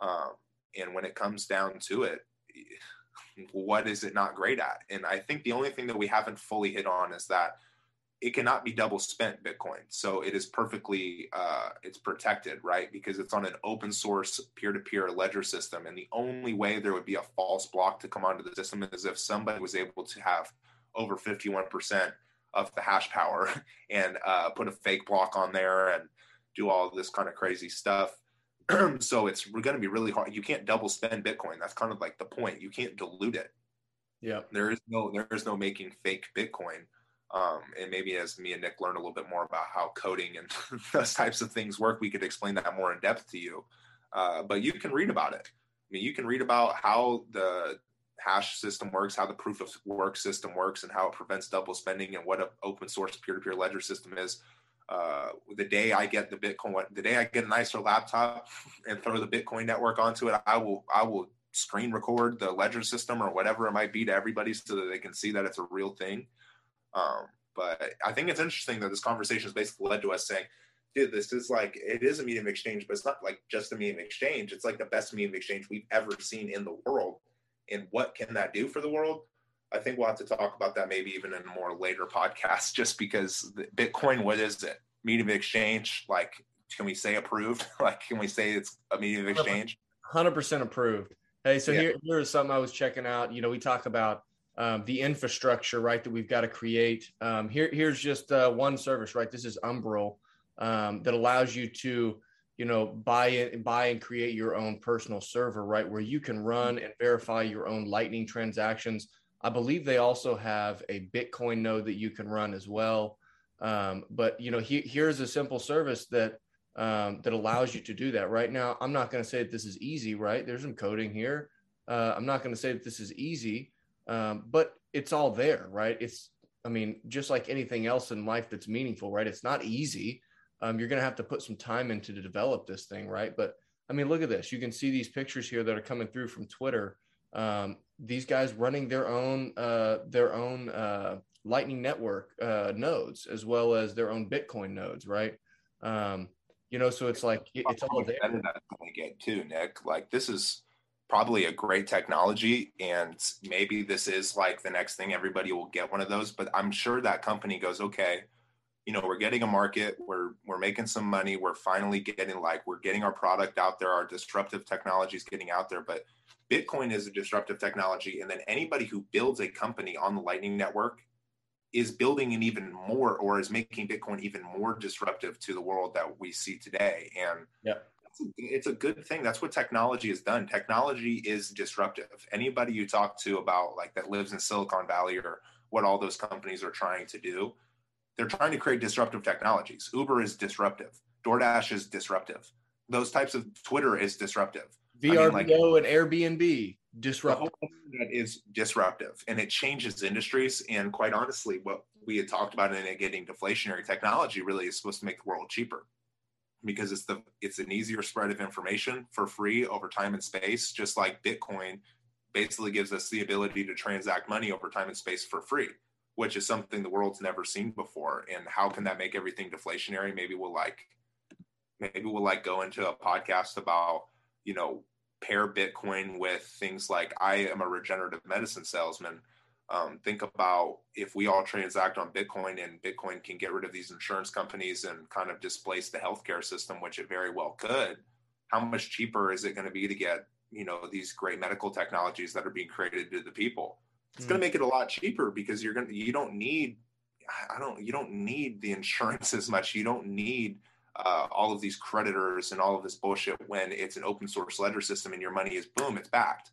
Um, and when it comes down to it, what is it not great at? And I think the only thing that we haven't fully hit on is that it cannot be double spent Bitcoin. So it is perfectly uh, it's protected, right? Because it's on an open source peer-to-peer ledger system. And the only way there would be a false block to come onto the system is if somebody was able to have over 51% of the hash power and uh, put a fake block on there and do all this kind of crazy stuff. so it's going to be really hard. You can't double spend Bitcoin. That's kind of like the point. You can't dilute it. Yeah. There is no there is no making fake Bitcoin um, and maybe as me and Nick learn a little bit more about how coding and those types of things work, we could explain that more in depth to you. uh, but you can read about it. I mean, you can read about how the hash system works, how the proof of work system works, and how it prevents double spending, and what an open source peer to peer ledger system is. Uh, the day I get the Bitcoin, the day I get a nicer laptop and throw the Bitcoin network onto it, I will I will screen record the ledger system or whatever it might be to everybody so that they can see that it's a real thing. Um, but I think it's interesting that this conversation has basically led to us saying, dude, this is like, it is a medium exchange, but it's not like just a medium exchange. It's like the best medium exchange we've ever seen in the world. And what can that do for the world? I think we'll have to talk about that maybe even in a more later podcast, just because Bitcoin, what is it? Medium exchange, like, can we say approved? like, can we say it's a medium exchange? 100% approved. Hey, so yeah. here, here's something I was checking out. You know, we talk about um, the infrastructure, right, that we've got to create. Um, here, here's just uh, one service, right? This is Umbrel um, that allows you to, you know, buy it, buy and create your own personal server, right, where you can run and verify your own Lightning transactions. I believe they also have a Bitcoin node that you can run as well. Um, but you know, he, here's a simple service that um, that allows you to do that. Right now, I'm not going to say that this is easy, right? There's some coding here. Uh, I'm not going to say that this is easy, um, but it's all there, right? It's, I mean, just like anything else in life that's meaningful, right? It's not easy. Um, you're going to have to put some time into to develop this thing, right? But I mean, look at this. You can see these pictures here that are coming through from Twitter. Um, these guys running their own uh, their own uh, Lightning Network uh, nodes as well as their own Bitcoin nodes, right? Um, you know, so it's like it's all there. That's get too, Nick. Like this is probably a great technology and maybe this is like the next thing everybody will get one of those but i'm sure that company goes okay you know we're getting a market we're we're making some money we're finally getting like we're getting our product out there our disruptive technology is getting out there but bitcoin is a disruptive technology and then anybody who builds a company on the lightning network is building an even more or is making bitcoin even more disruptive to the world that we see today and yeah it's a good thing. That's what technology has done. Technology is disruptive. Anybody you talk to about like that lives in Silicon Valley or what all those companies are trying to do, they're trying to create disruptive technologies. Uber is disruptive. DoorDash is disruptive. Those types of Twitter is disruptive. VRBO I mean, like, and Airbnb disruptive. That is disruptive, and it changes industries. And quite honestly, what we had talked about in it getting deflationary technology really is supposed to make the world cheaper because it's the it's an easier spread of information for free over time and space just like bitcoin basically gives us the ability to transact money over time and space for free which is something the world's never seen before. And how can that make everything deflationary? Maybe we'll like maybe we'll like go into a podcast about you know pair bitcoin with things like i am a regenerative medicine salesman um, think about if we all transact on Bitcoin and Bitcoin can get rid of these insurance companies and kind of displace the healthcare system, which it very well could. How much cheaper is it going to be to get you know these great medical technologies that are being created to the people? It's mm. going to make it a lot cheaper because you're going to you don't need I don't you don't need the insurance as much. You don't need uh, all of these creditors and all of this bullshit when it's an open source ledger system and your money is boom, it's backed.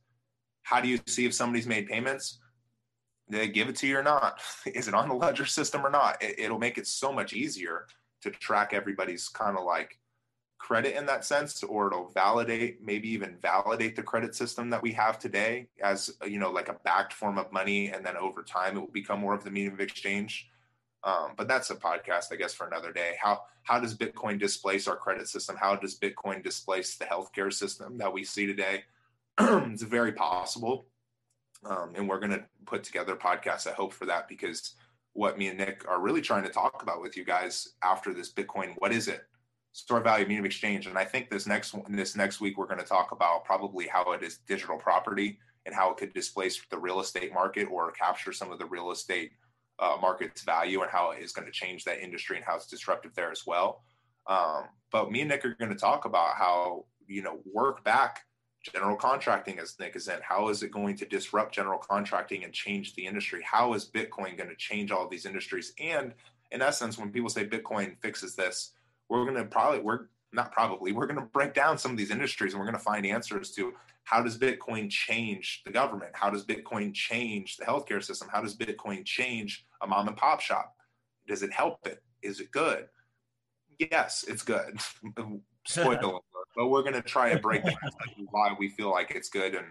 How do you see if somebody's made payments? They give it to you or not? Is it on the ledger system or not? It, will make it so much easier to track everybody's kind of like credit in that sense, or it'll validate, maybe even validate the credit system that we have today as you know, like a backed form of money, and then over time it will become more of the medium of exchange. Um, but that's a podcast, I guess, for another day. How how does Bitcoin displace our credit system? How does Bitcoin displace the healthcare system that we see today? it's very possible um, and we're going to put together a podcast. I hope for that because what me and Nick are really trying to talk about with you guys after this Bitcoin, what is it? Store value medium exchange. And I think this next one, this next week, we're going to talk about probably how it is digital property and how it could displace the real estate market or capture some of the real estate uh, market's value and how it is going to change that industry and how it's disruptive there as well. Um, but me and Nick are going to talk about how, you know, work back general contracting as Nick is in. How is it going to disrupt general contracting and change the industry? How is Bitcoin going to change all these industries? And in essence, when people say Bitcoin fixes this, we're going to probably, we're not probably, we're going to break down some of these industries and we're going to find answers to how does Bitcoin change the government? How does Bitcoin change the healthcare system? How does Bitcoin change a mom and pop shop? Does it help it? Is it good? Yes, it's good. Spoiler but we're going to try and break why we feel like it's good and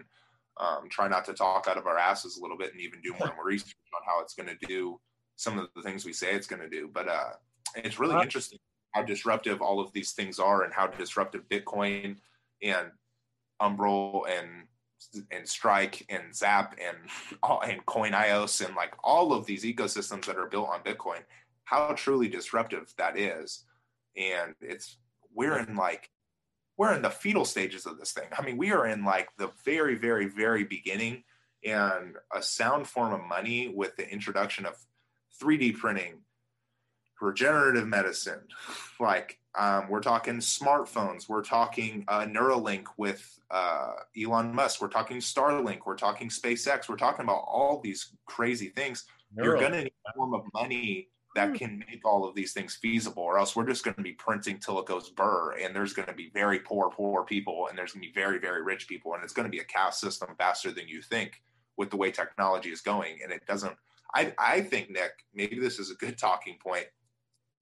um, try not to talk out of our asses a little bit and even do more and more research on how it's going to do some of the things we say it's going to do. But uh, it's really interesting how disruptive all of these things are and how disruptive Bitcoin and Umbrel and and Strike and Zap and and Coinos and like all of these ecosystems that are built on Bitcoin, how truly disruptive that is. And it's we're in like we're in the fetal stages of this thing. I mean, we are in like the very, very, very beginning and a sound form of money with the introduction of 3D printing, regenerative medicine. Like um, we're talking smartphones, we're talking uh, Neuralink with uh, Elon Musk, we're talking Starlink, we're talking SpaceX, we're talking about all these crazy things. You're going to need a form of money that hmm. can make all of these things feasible, or else we're just going to be printing till it goes burr. And there's going to be very poor, poor people, and there's going to be very, very rich people, and it's going to be a caste system faster than you think with the way technology is going. And it doesn't. I I think Nick, maybe this is a good talking point.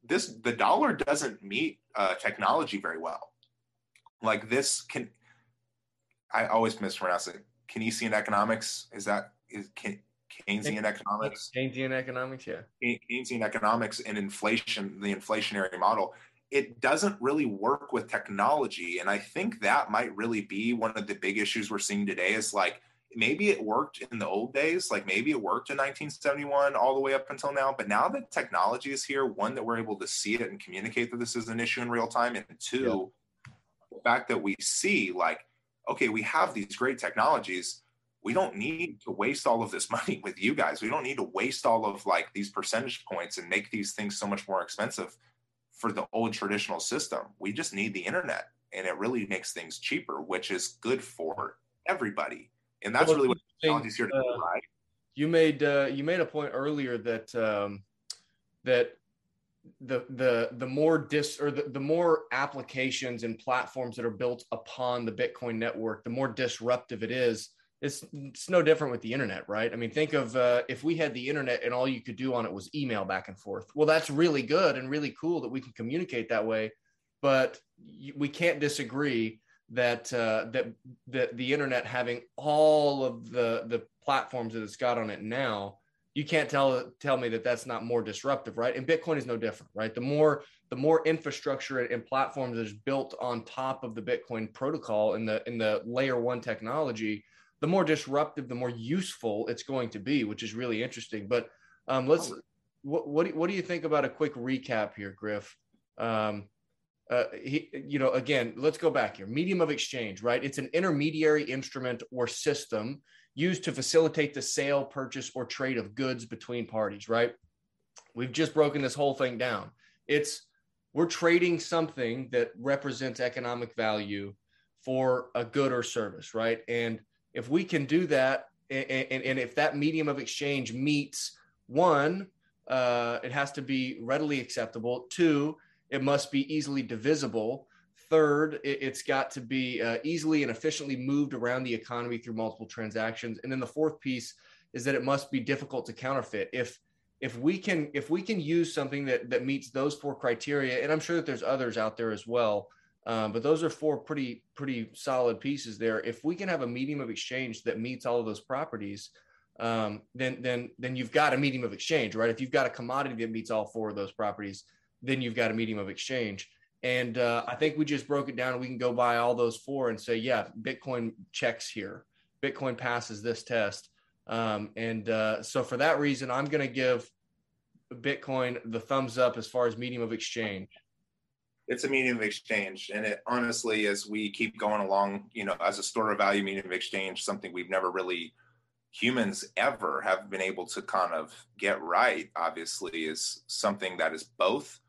This the dollar doesn't meet uh, technology very well. Like this can. I always mispronounce it. Keynesian economics is that is can Keynesian economics. Keynesian economics, yeah. Keynesian economics and inflation, the inflationary model, it doesn't really work with technology. And I think that might really be one of the big issues we're seeing today is like maybe it worked in the old days, like maybe it worked in 1971 all the way up until now. But now that technology is here, one, that we're able to see it and communicate that this is an issue in real time. And two, yeah. the fact that we see like, okay, we have these great technologies we don't need to waste all of this money with you guys. We don't need to waste all of like these percentage points and make these things so much more expensive for the old traditional system. We just need the internet and it really makes things cheaper, which is good for everybody. And that's well, really what technology's here to uh, right? You made uh, you made a point earlier that um, that the the the more dis or the, the more applications and platforms that are built upon the Bitcoin network, the more disruptive it is it's it's no different with the internet, right? I mean, think of uh, if we had the internet and all you could do on it was email back and forth. Well, that's really good and really cool that we can communicate that way, but we can't disagree that uh, that that the internet having all of the the platforms that it's got on it now, you can't tell tell me that that's not more disruptive, right? And Bitcoin is no different, right? The more the more infrastructure and platforms is built on top of the Bitcoin protocol in the in the layer one technology the more disruptive, the more useful it's going to be, which is really interesting. But um, let's oh. what what do, what do you think about a quick recap here, Griff? Um, uh, he, you know, again, let's go back here. Medium of exchange, right? It's an intermediary instrument or system used to facilitate the sale, purchase, or trade of goods between parties, right? We've just broken this whole thing down. It's we're trading something that represents economic value for a good or service, right? And if we can do that, and, and, and if that medium of exchange meets one, uh, it has to be readily acceptable. Two, it must be easily divisible. Third, it, has got to be uh, easily and efficiently moved around the economy through multiple transactions. And then the fourth piece is that it must be difficult to counterfeit. If if we can if we can use something that that meets those four criteria, and I'm sure that there's others out there as well, um, but those are four pretty pretty solid pieces there. If we can have a medium of exchange that meets all of those properties, um, then then then you've got a medium of exchange, right? If you've got a commodity that meets all four of those properties, then you've got a medium of exchange. And uh, I think we just broke it down. We can go by all those four and say, yeah, Bitcoin checks here. Bitcoin passes this test. Um, and uh, so for that reason, I'm going to give Bitcoin the thumbs up as far as medium of exchange it's a medium of exchange. And it honestly as we keep going along you know as a store of value medium of exchange something we've never really humans ever have been able to kind of get right obviously is something that is both.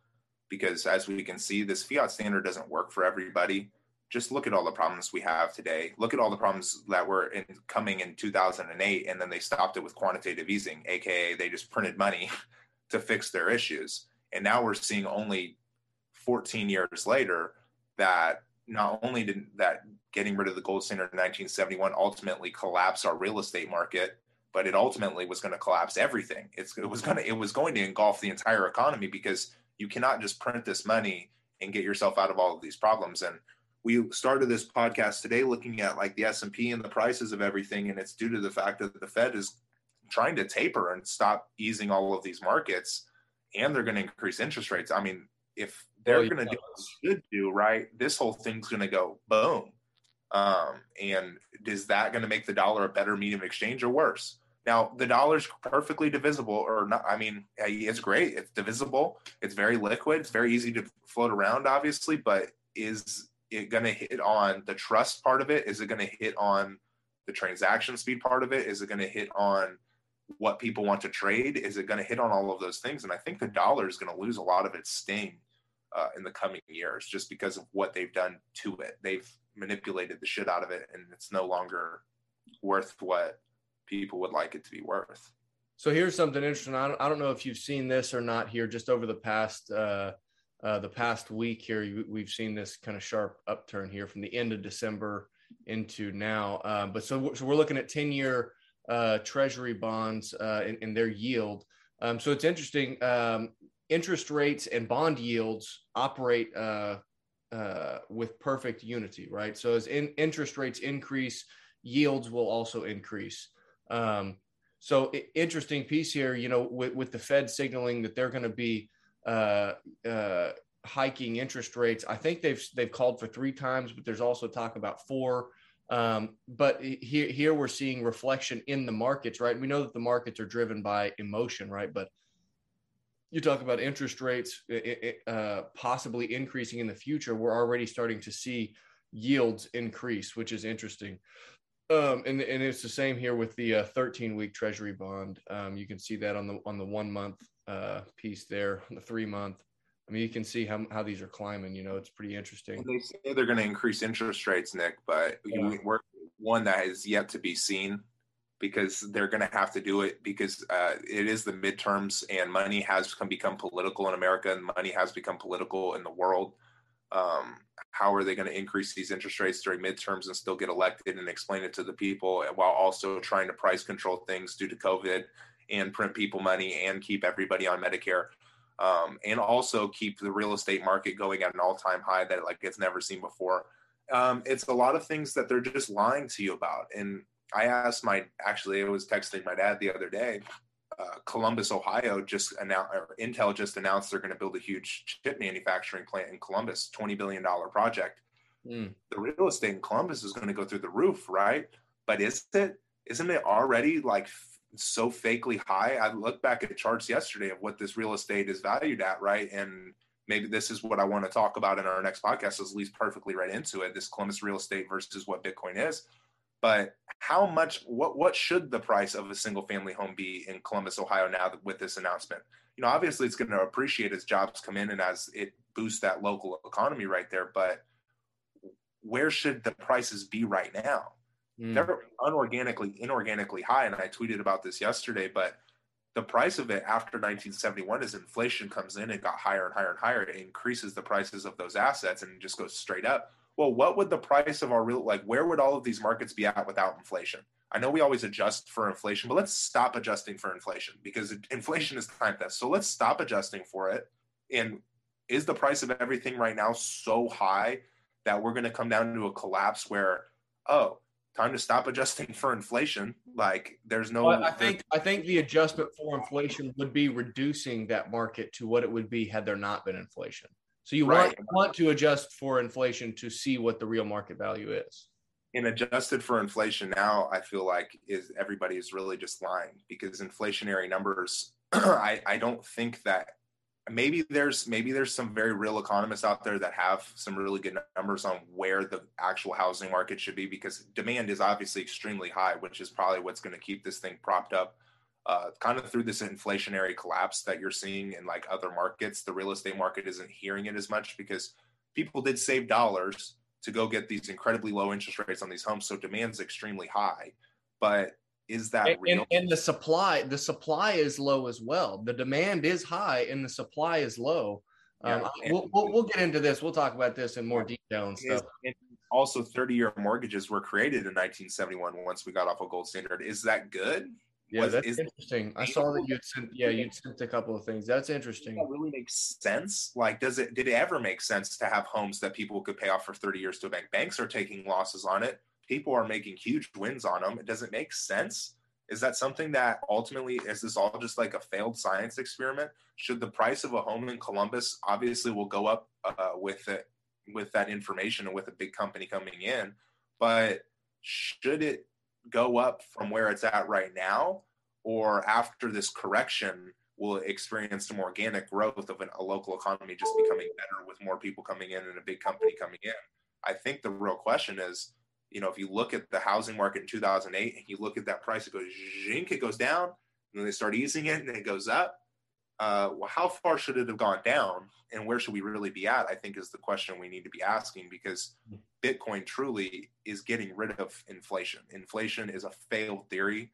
Because as we can see this fiat standard doesn't work for everybody. Just look at all the problems we have today. Look at all the problems that were in, coming in 2008 and then they stopped it with quantitative easing aka they just printed money to fix their issues. And now we're seeing only 14 years later that not only did that getting rid of the gold standard in 1971 ultimately collapse our real estate market but it ultimately was going to collapse everything it's, it was going to it was going to engulf the entire economy because you cannot just print this money and get yourself out of all of these problems and we started this podcast today looking at like the S&P and the prices of everything and it's due to the fact that the Fed is trying to taper and stop easing all of these markets and they're going to increase interest rates. I mean, if they're oh, going to do what they should do, right, this whole thing's going to go boom. Um, and is that going to make the dollar a better medium of exchange or worse? Now, the dollar's perfectly divisible, or not. I mean, it's great. It's divisible. It's very liquid. It's very easy to float around, obviously. But is it going to hit on the trust part of it? Is it going to hit on the transaction speed part of it? Is it going to hit on what people want to trade? Is it going to hit on all of those things? And I think the dollar is going to lose a lot of its sting uh, in the coming years just because of what they've done to it. They've manipulated the shit out of it, and it's no longer worth what people would like it to be worth. So here's something interesting. I don't, I don't know if you've seen this or not here. Just over the past uh, uh, the past week here, we've seen this kind of sharp upturn here from the end of December into now. Uh, but so, so we're looking at 10 year uh, treasury bonds uh, and, their yield. Um, so it's interesting. Um, interest rates and bond yields operate uh, uh, with perfect unity, right? So as in, interest rates increase, yields will also increase. Um, so interesting piece here, you know, with, with the Fed signaling that they're going to be uh, uh, hiking interest rates. I think they've they've called for three times, but there's also talk about four. Um, but here here we're seeing reflection in the markets, right? We know that the markets are driven by emotion, right? But you talk about interest rates uh, possibly increasing in the future. We're already starting to see yields increase, which is interesting. Um, and, and it's the same here with the uh, 13 week treasury bond. Um, you can see that on the on the one month uh, piece there, the three month. I mean, you can see how, how these are climbing. You know, it's pretty interesting. They say they're going to increase interest rates, Nick, but yeah. we're one that is yet to be seen because they're going to have to do it because uh, it is the midterms and money has become political in America and money has become political in the world. Um, how are they going to increase these interest rates during midterms and still get elected and explain it to the people while also trying to price control things due to COVID and print people money and keep everybody on Medicare. Um, and also keep the real estate market going at an all-time high that like it's never seen before. Um, it's a lot of things that they're just lying to you about. And I asked my actually I was texting my dad the other day. Uh, Columbus, Ohio, just announced, Intel just announced they're going to build a huge chip manufacturing plant in Columbus, twenty billion dollar project. Mm. The real estate in Columbus is going to go through the roof, right? But is it? Isn't it already like so fakely high. I looked back at charts yesterday of what this real estate is valued at, right? And maybe this is what I want to talk about in our next podcast. Is leads perfectly right into it. This Columbus real estate versus what Bitcoin is. But how much? What what should the price of a single family home be in Columbus, Ohio now with this announcement? You know, obviously it's going to appreciate as jobs come in and as it boosts that local economy right there. But where should the prices be right now? Mm. They're unorganically, inorganically high. And I tweeted about this yesterday, but the price of it after 1971 as inflation comes in and got higher and higher and higher, it increases the prices of those assets and just goes straight up. Well, what would the price of our real like where would all of these markets be at without inflation? I know we always adjust for inflation, but let's stop adjusting for inflation because inflation is time theft. So let's stop adjusting for it. And is the price of everything right now so high that we're going to come down to a collapse where, oh, time to stop adjusting for inflation. Like there's no. Well, I think I think the adjustment for inflation would be reducing that market to what it would be had there not been inflation. So you right. want want to adjust for inflation to see what the real market value is. And adjusted for inflation now, I feel like is everybody is really just lying because inflationary numbers. I I don't think that maybe there's maybe there's some very real economists out there that have some really good numbers on where the actual housing market should be because demand is obviously extremely high which is probably what's going to keep this thing propped up uh, kind of through this inflationary collapse that you're seeing in like other markets the real estate market isn't hearing it as much because people did save dollars to go get these incredibly low interest rates on these homes so demand's extremely high. But is that and, real? And, and, the supply the supply is low as well. The demand is high and the supply is low. Um, yeah, we'll, we'll, we'll, get into this. We'll talk about this in more detail and stuff. also 30 year mortgages were created in 1971 once we got off a gold standard. Is that good Yeah, Was- that's interesting. I saw that you'd sent. Yeah, you'd sent a couple of things. That's interesting. that really makes sense? Like, does it did it ever make sense to have homes that people could pay off for 30 years to a bank? Banks are taking losses on it. People are making huge wins on them. Does it make sense? Is that something that ultimately is this all just like a failed science experiment? Should the price of a home in Columbus obviously will go up uh, with it with that information and with a big company coming in, but should it go up from where it's at right now, or after this correction, will experience some organic growth of an, a local economy just becoming better with more people coming in and a big company coming in? I think the real question is, you know, if you look at the housing market in 2008 and you look at that price, it goes zink, it goes down, and then they start easing it and it goes up. Uh, well, how far should it have gone down, and where should we really be at? I think is the question we need to be asking because Bitcoin truly is getting rid of inflation. Inflation is a failed theory.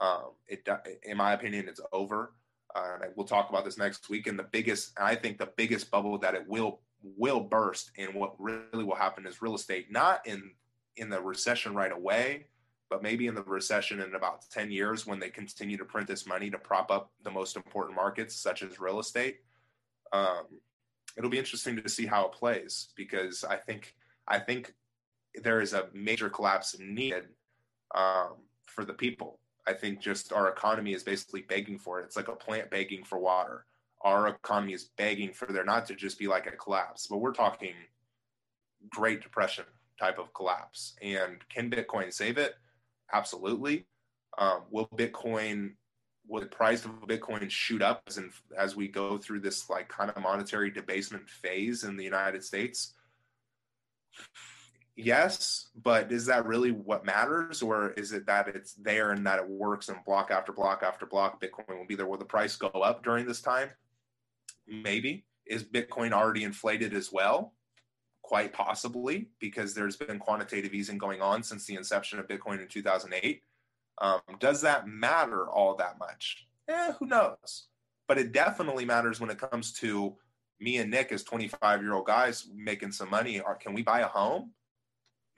Um, it, in my opinion, it's over. Uh, we'll talk about this next week. And the biggest, I think, the biggest bubble that it will will burst, and what really will happen is real estate, not in in the recession right away, but maybe in the recession in about 10 years when they continue to print this money to prop up the most important markets, such as real estate. Um, it'll be interesting to see how it plays because I think I think there is a major collapse needed um, for the people. I think just our economy is basically begging for it. It's like a plant begging for water. Our economy is begging for there not to just be like a collapse, but we're talking Great Depression type of collapse. And can Bitcoin save it? Absolutely. Um, will Bitcoin, will the price of Bitcoin shoot up as, in, as we go through this like kind of monetary debasement phase in the United States? Yes, but is that really what matters, or is it that it's there and that it works and block after block after block, Bitcoin will be there? Will the price go up during this time? Maybe. Is Bitcoin already inflated as well? Quite possibly, because there's been quantitative easing going on since the inception of Bitcoin in 2008. Um, does that matter all that much? Eh, who knows? But it definitely matters when it comes to me and Nick as 25 year old guys making some money. Or can we buy a home?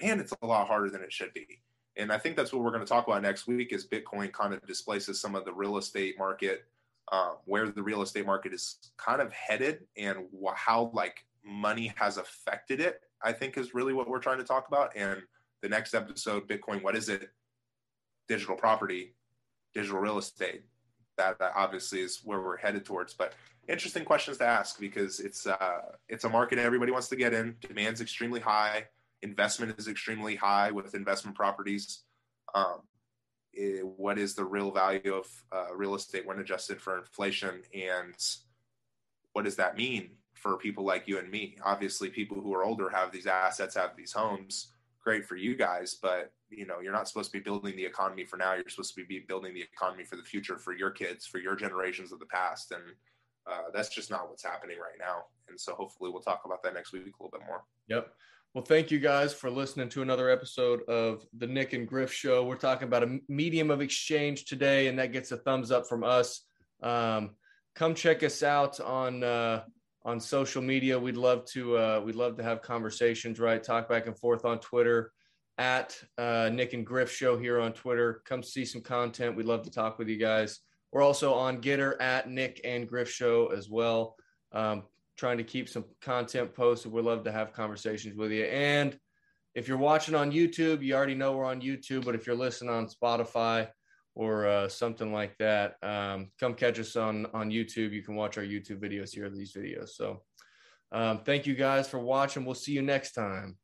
Man, it's a lot harder than it should be. And I think that's what we're going to talk about next week is Bitcoin kind of displaces some of the real estate market, uh, where the real estate market is kind of headed and wh- how like money has affected it, I think is really what we're trying to talk about. And the next episode, Bitcoin, what is it? Digital property, digital real estate. That, that obviously is where we're headed towards. But interesting questions to ask because it's uh, it's a market everybody wants to get in. Demand's extremely high. Investment is extremely high with investment properties. Um, it, what is the real value of uh, real estate when adjusted for inflation, and what does that mean for people like you and me? Obviously, people who are older have these assets, have these homes. Great for you guys, but you know you're not supposed to be building the economy for now. You're supposed to be building the economy for the future, for your kids, for your generations of the past, and uh, that's just not what's happening right now. And so hopefully we'll talk about that next week a little bit more. Yep. Well, thank you guys for listening to another episode of the Nick and Griff Show. We're talking about a medium of exchange today, and that gets a thumbs up from us. Um, come check us out on uh, on social media. We'd love to uh, we'd love to have conversations, right? Talk back and forth on Twitter at uh, Nick and Griff Show here on Twitter. Come see some content. We'd love to talk with you guys. We're also on GETTR at Nick and Griff Show as well. Um, trying to keep some content posted. We'd love to have conversations with you. And if you're watching on YouTube, you already know we're on YouTube. But if you're listening on Spotify or uh, something like that, um, come catch us on on YouTube. You can watch our YouTube videos here, these videos. So um, thank you guys for watching. We'll see you next time.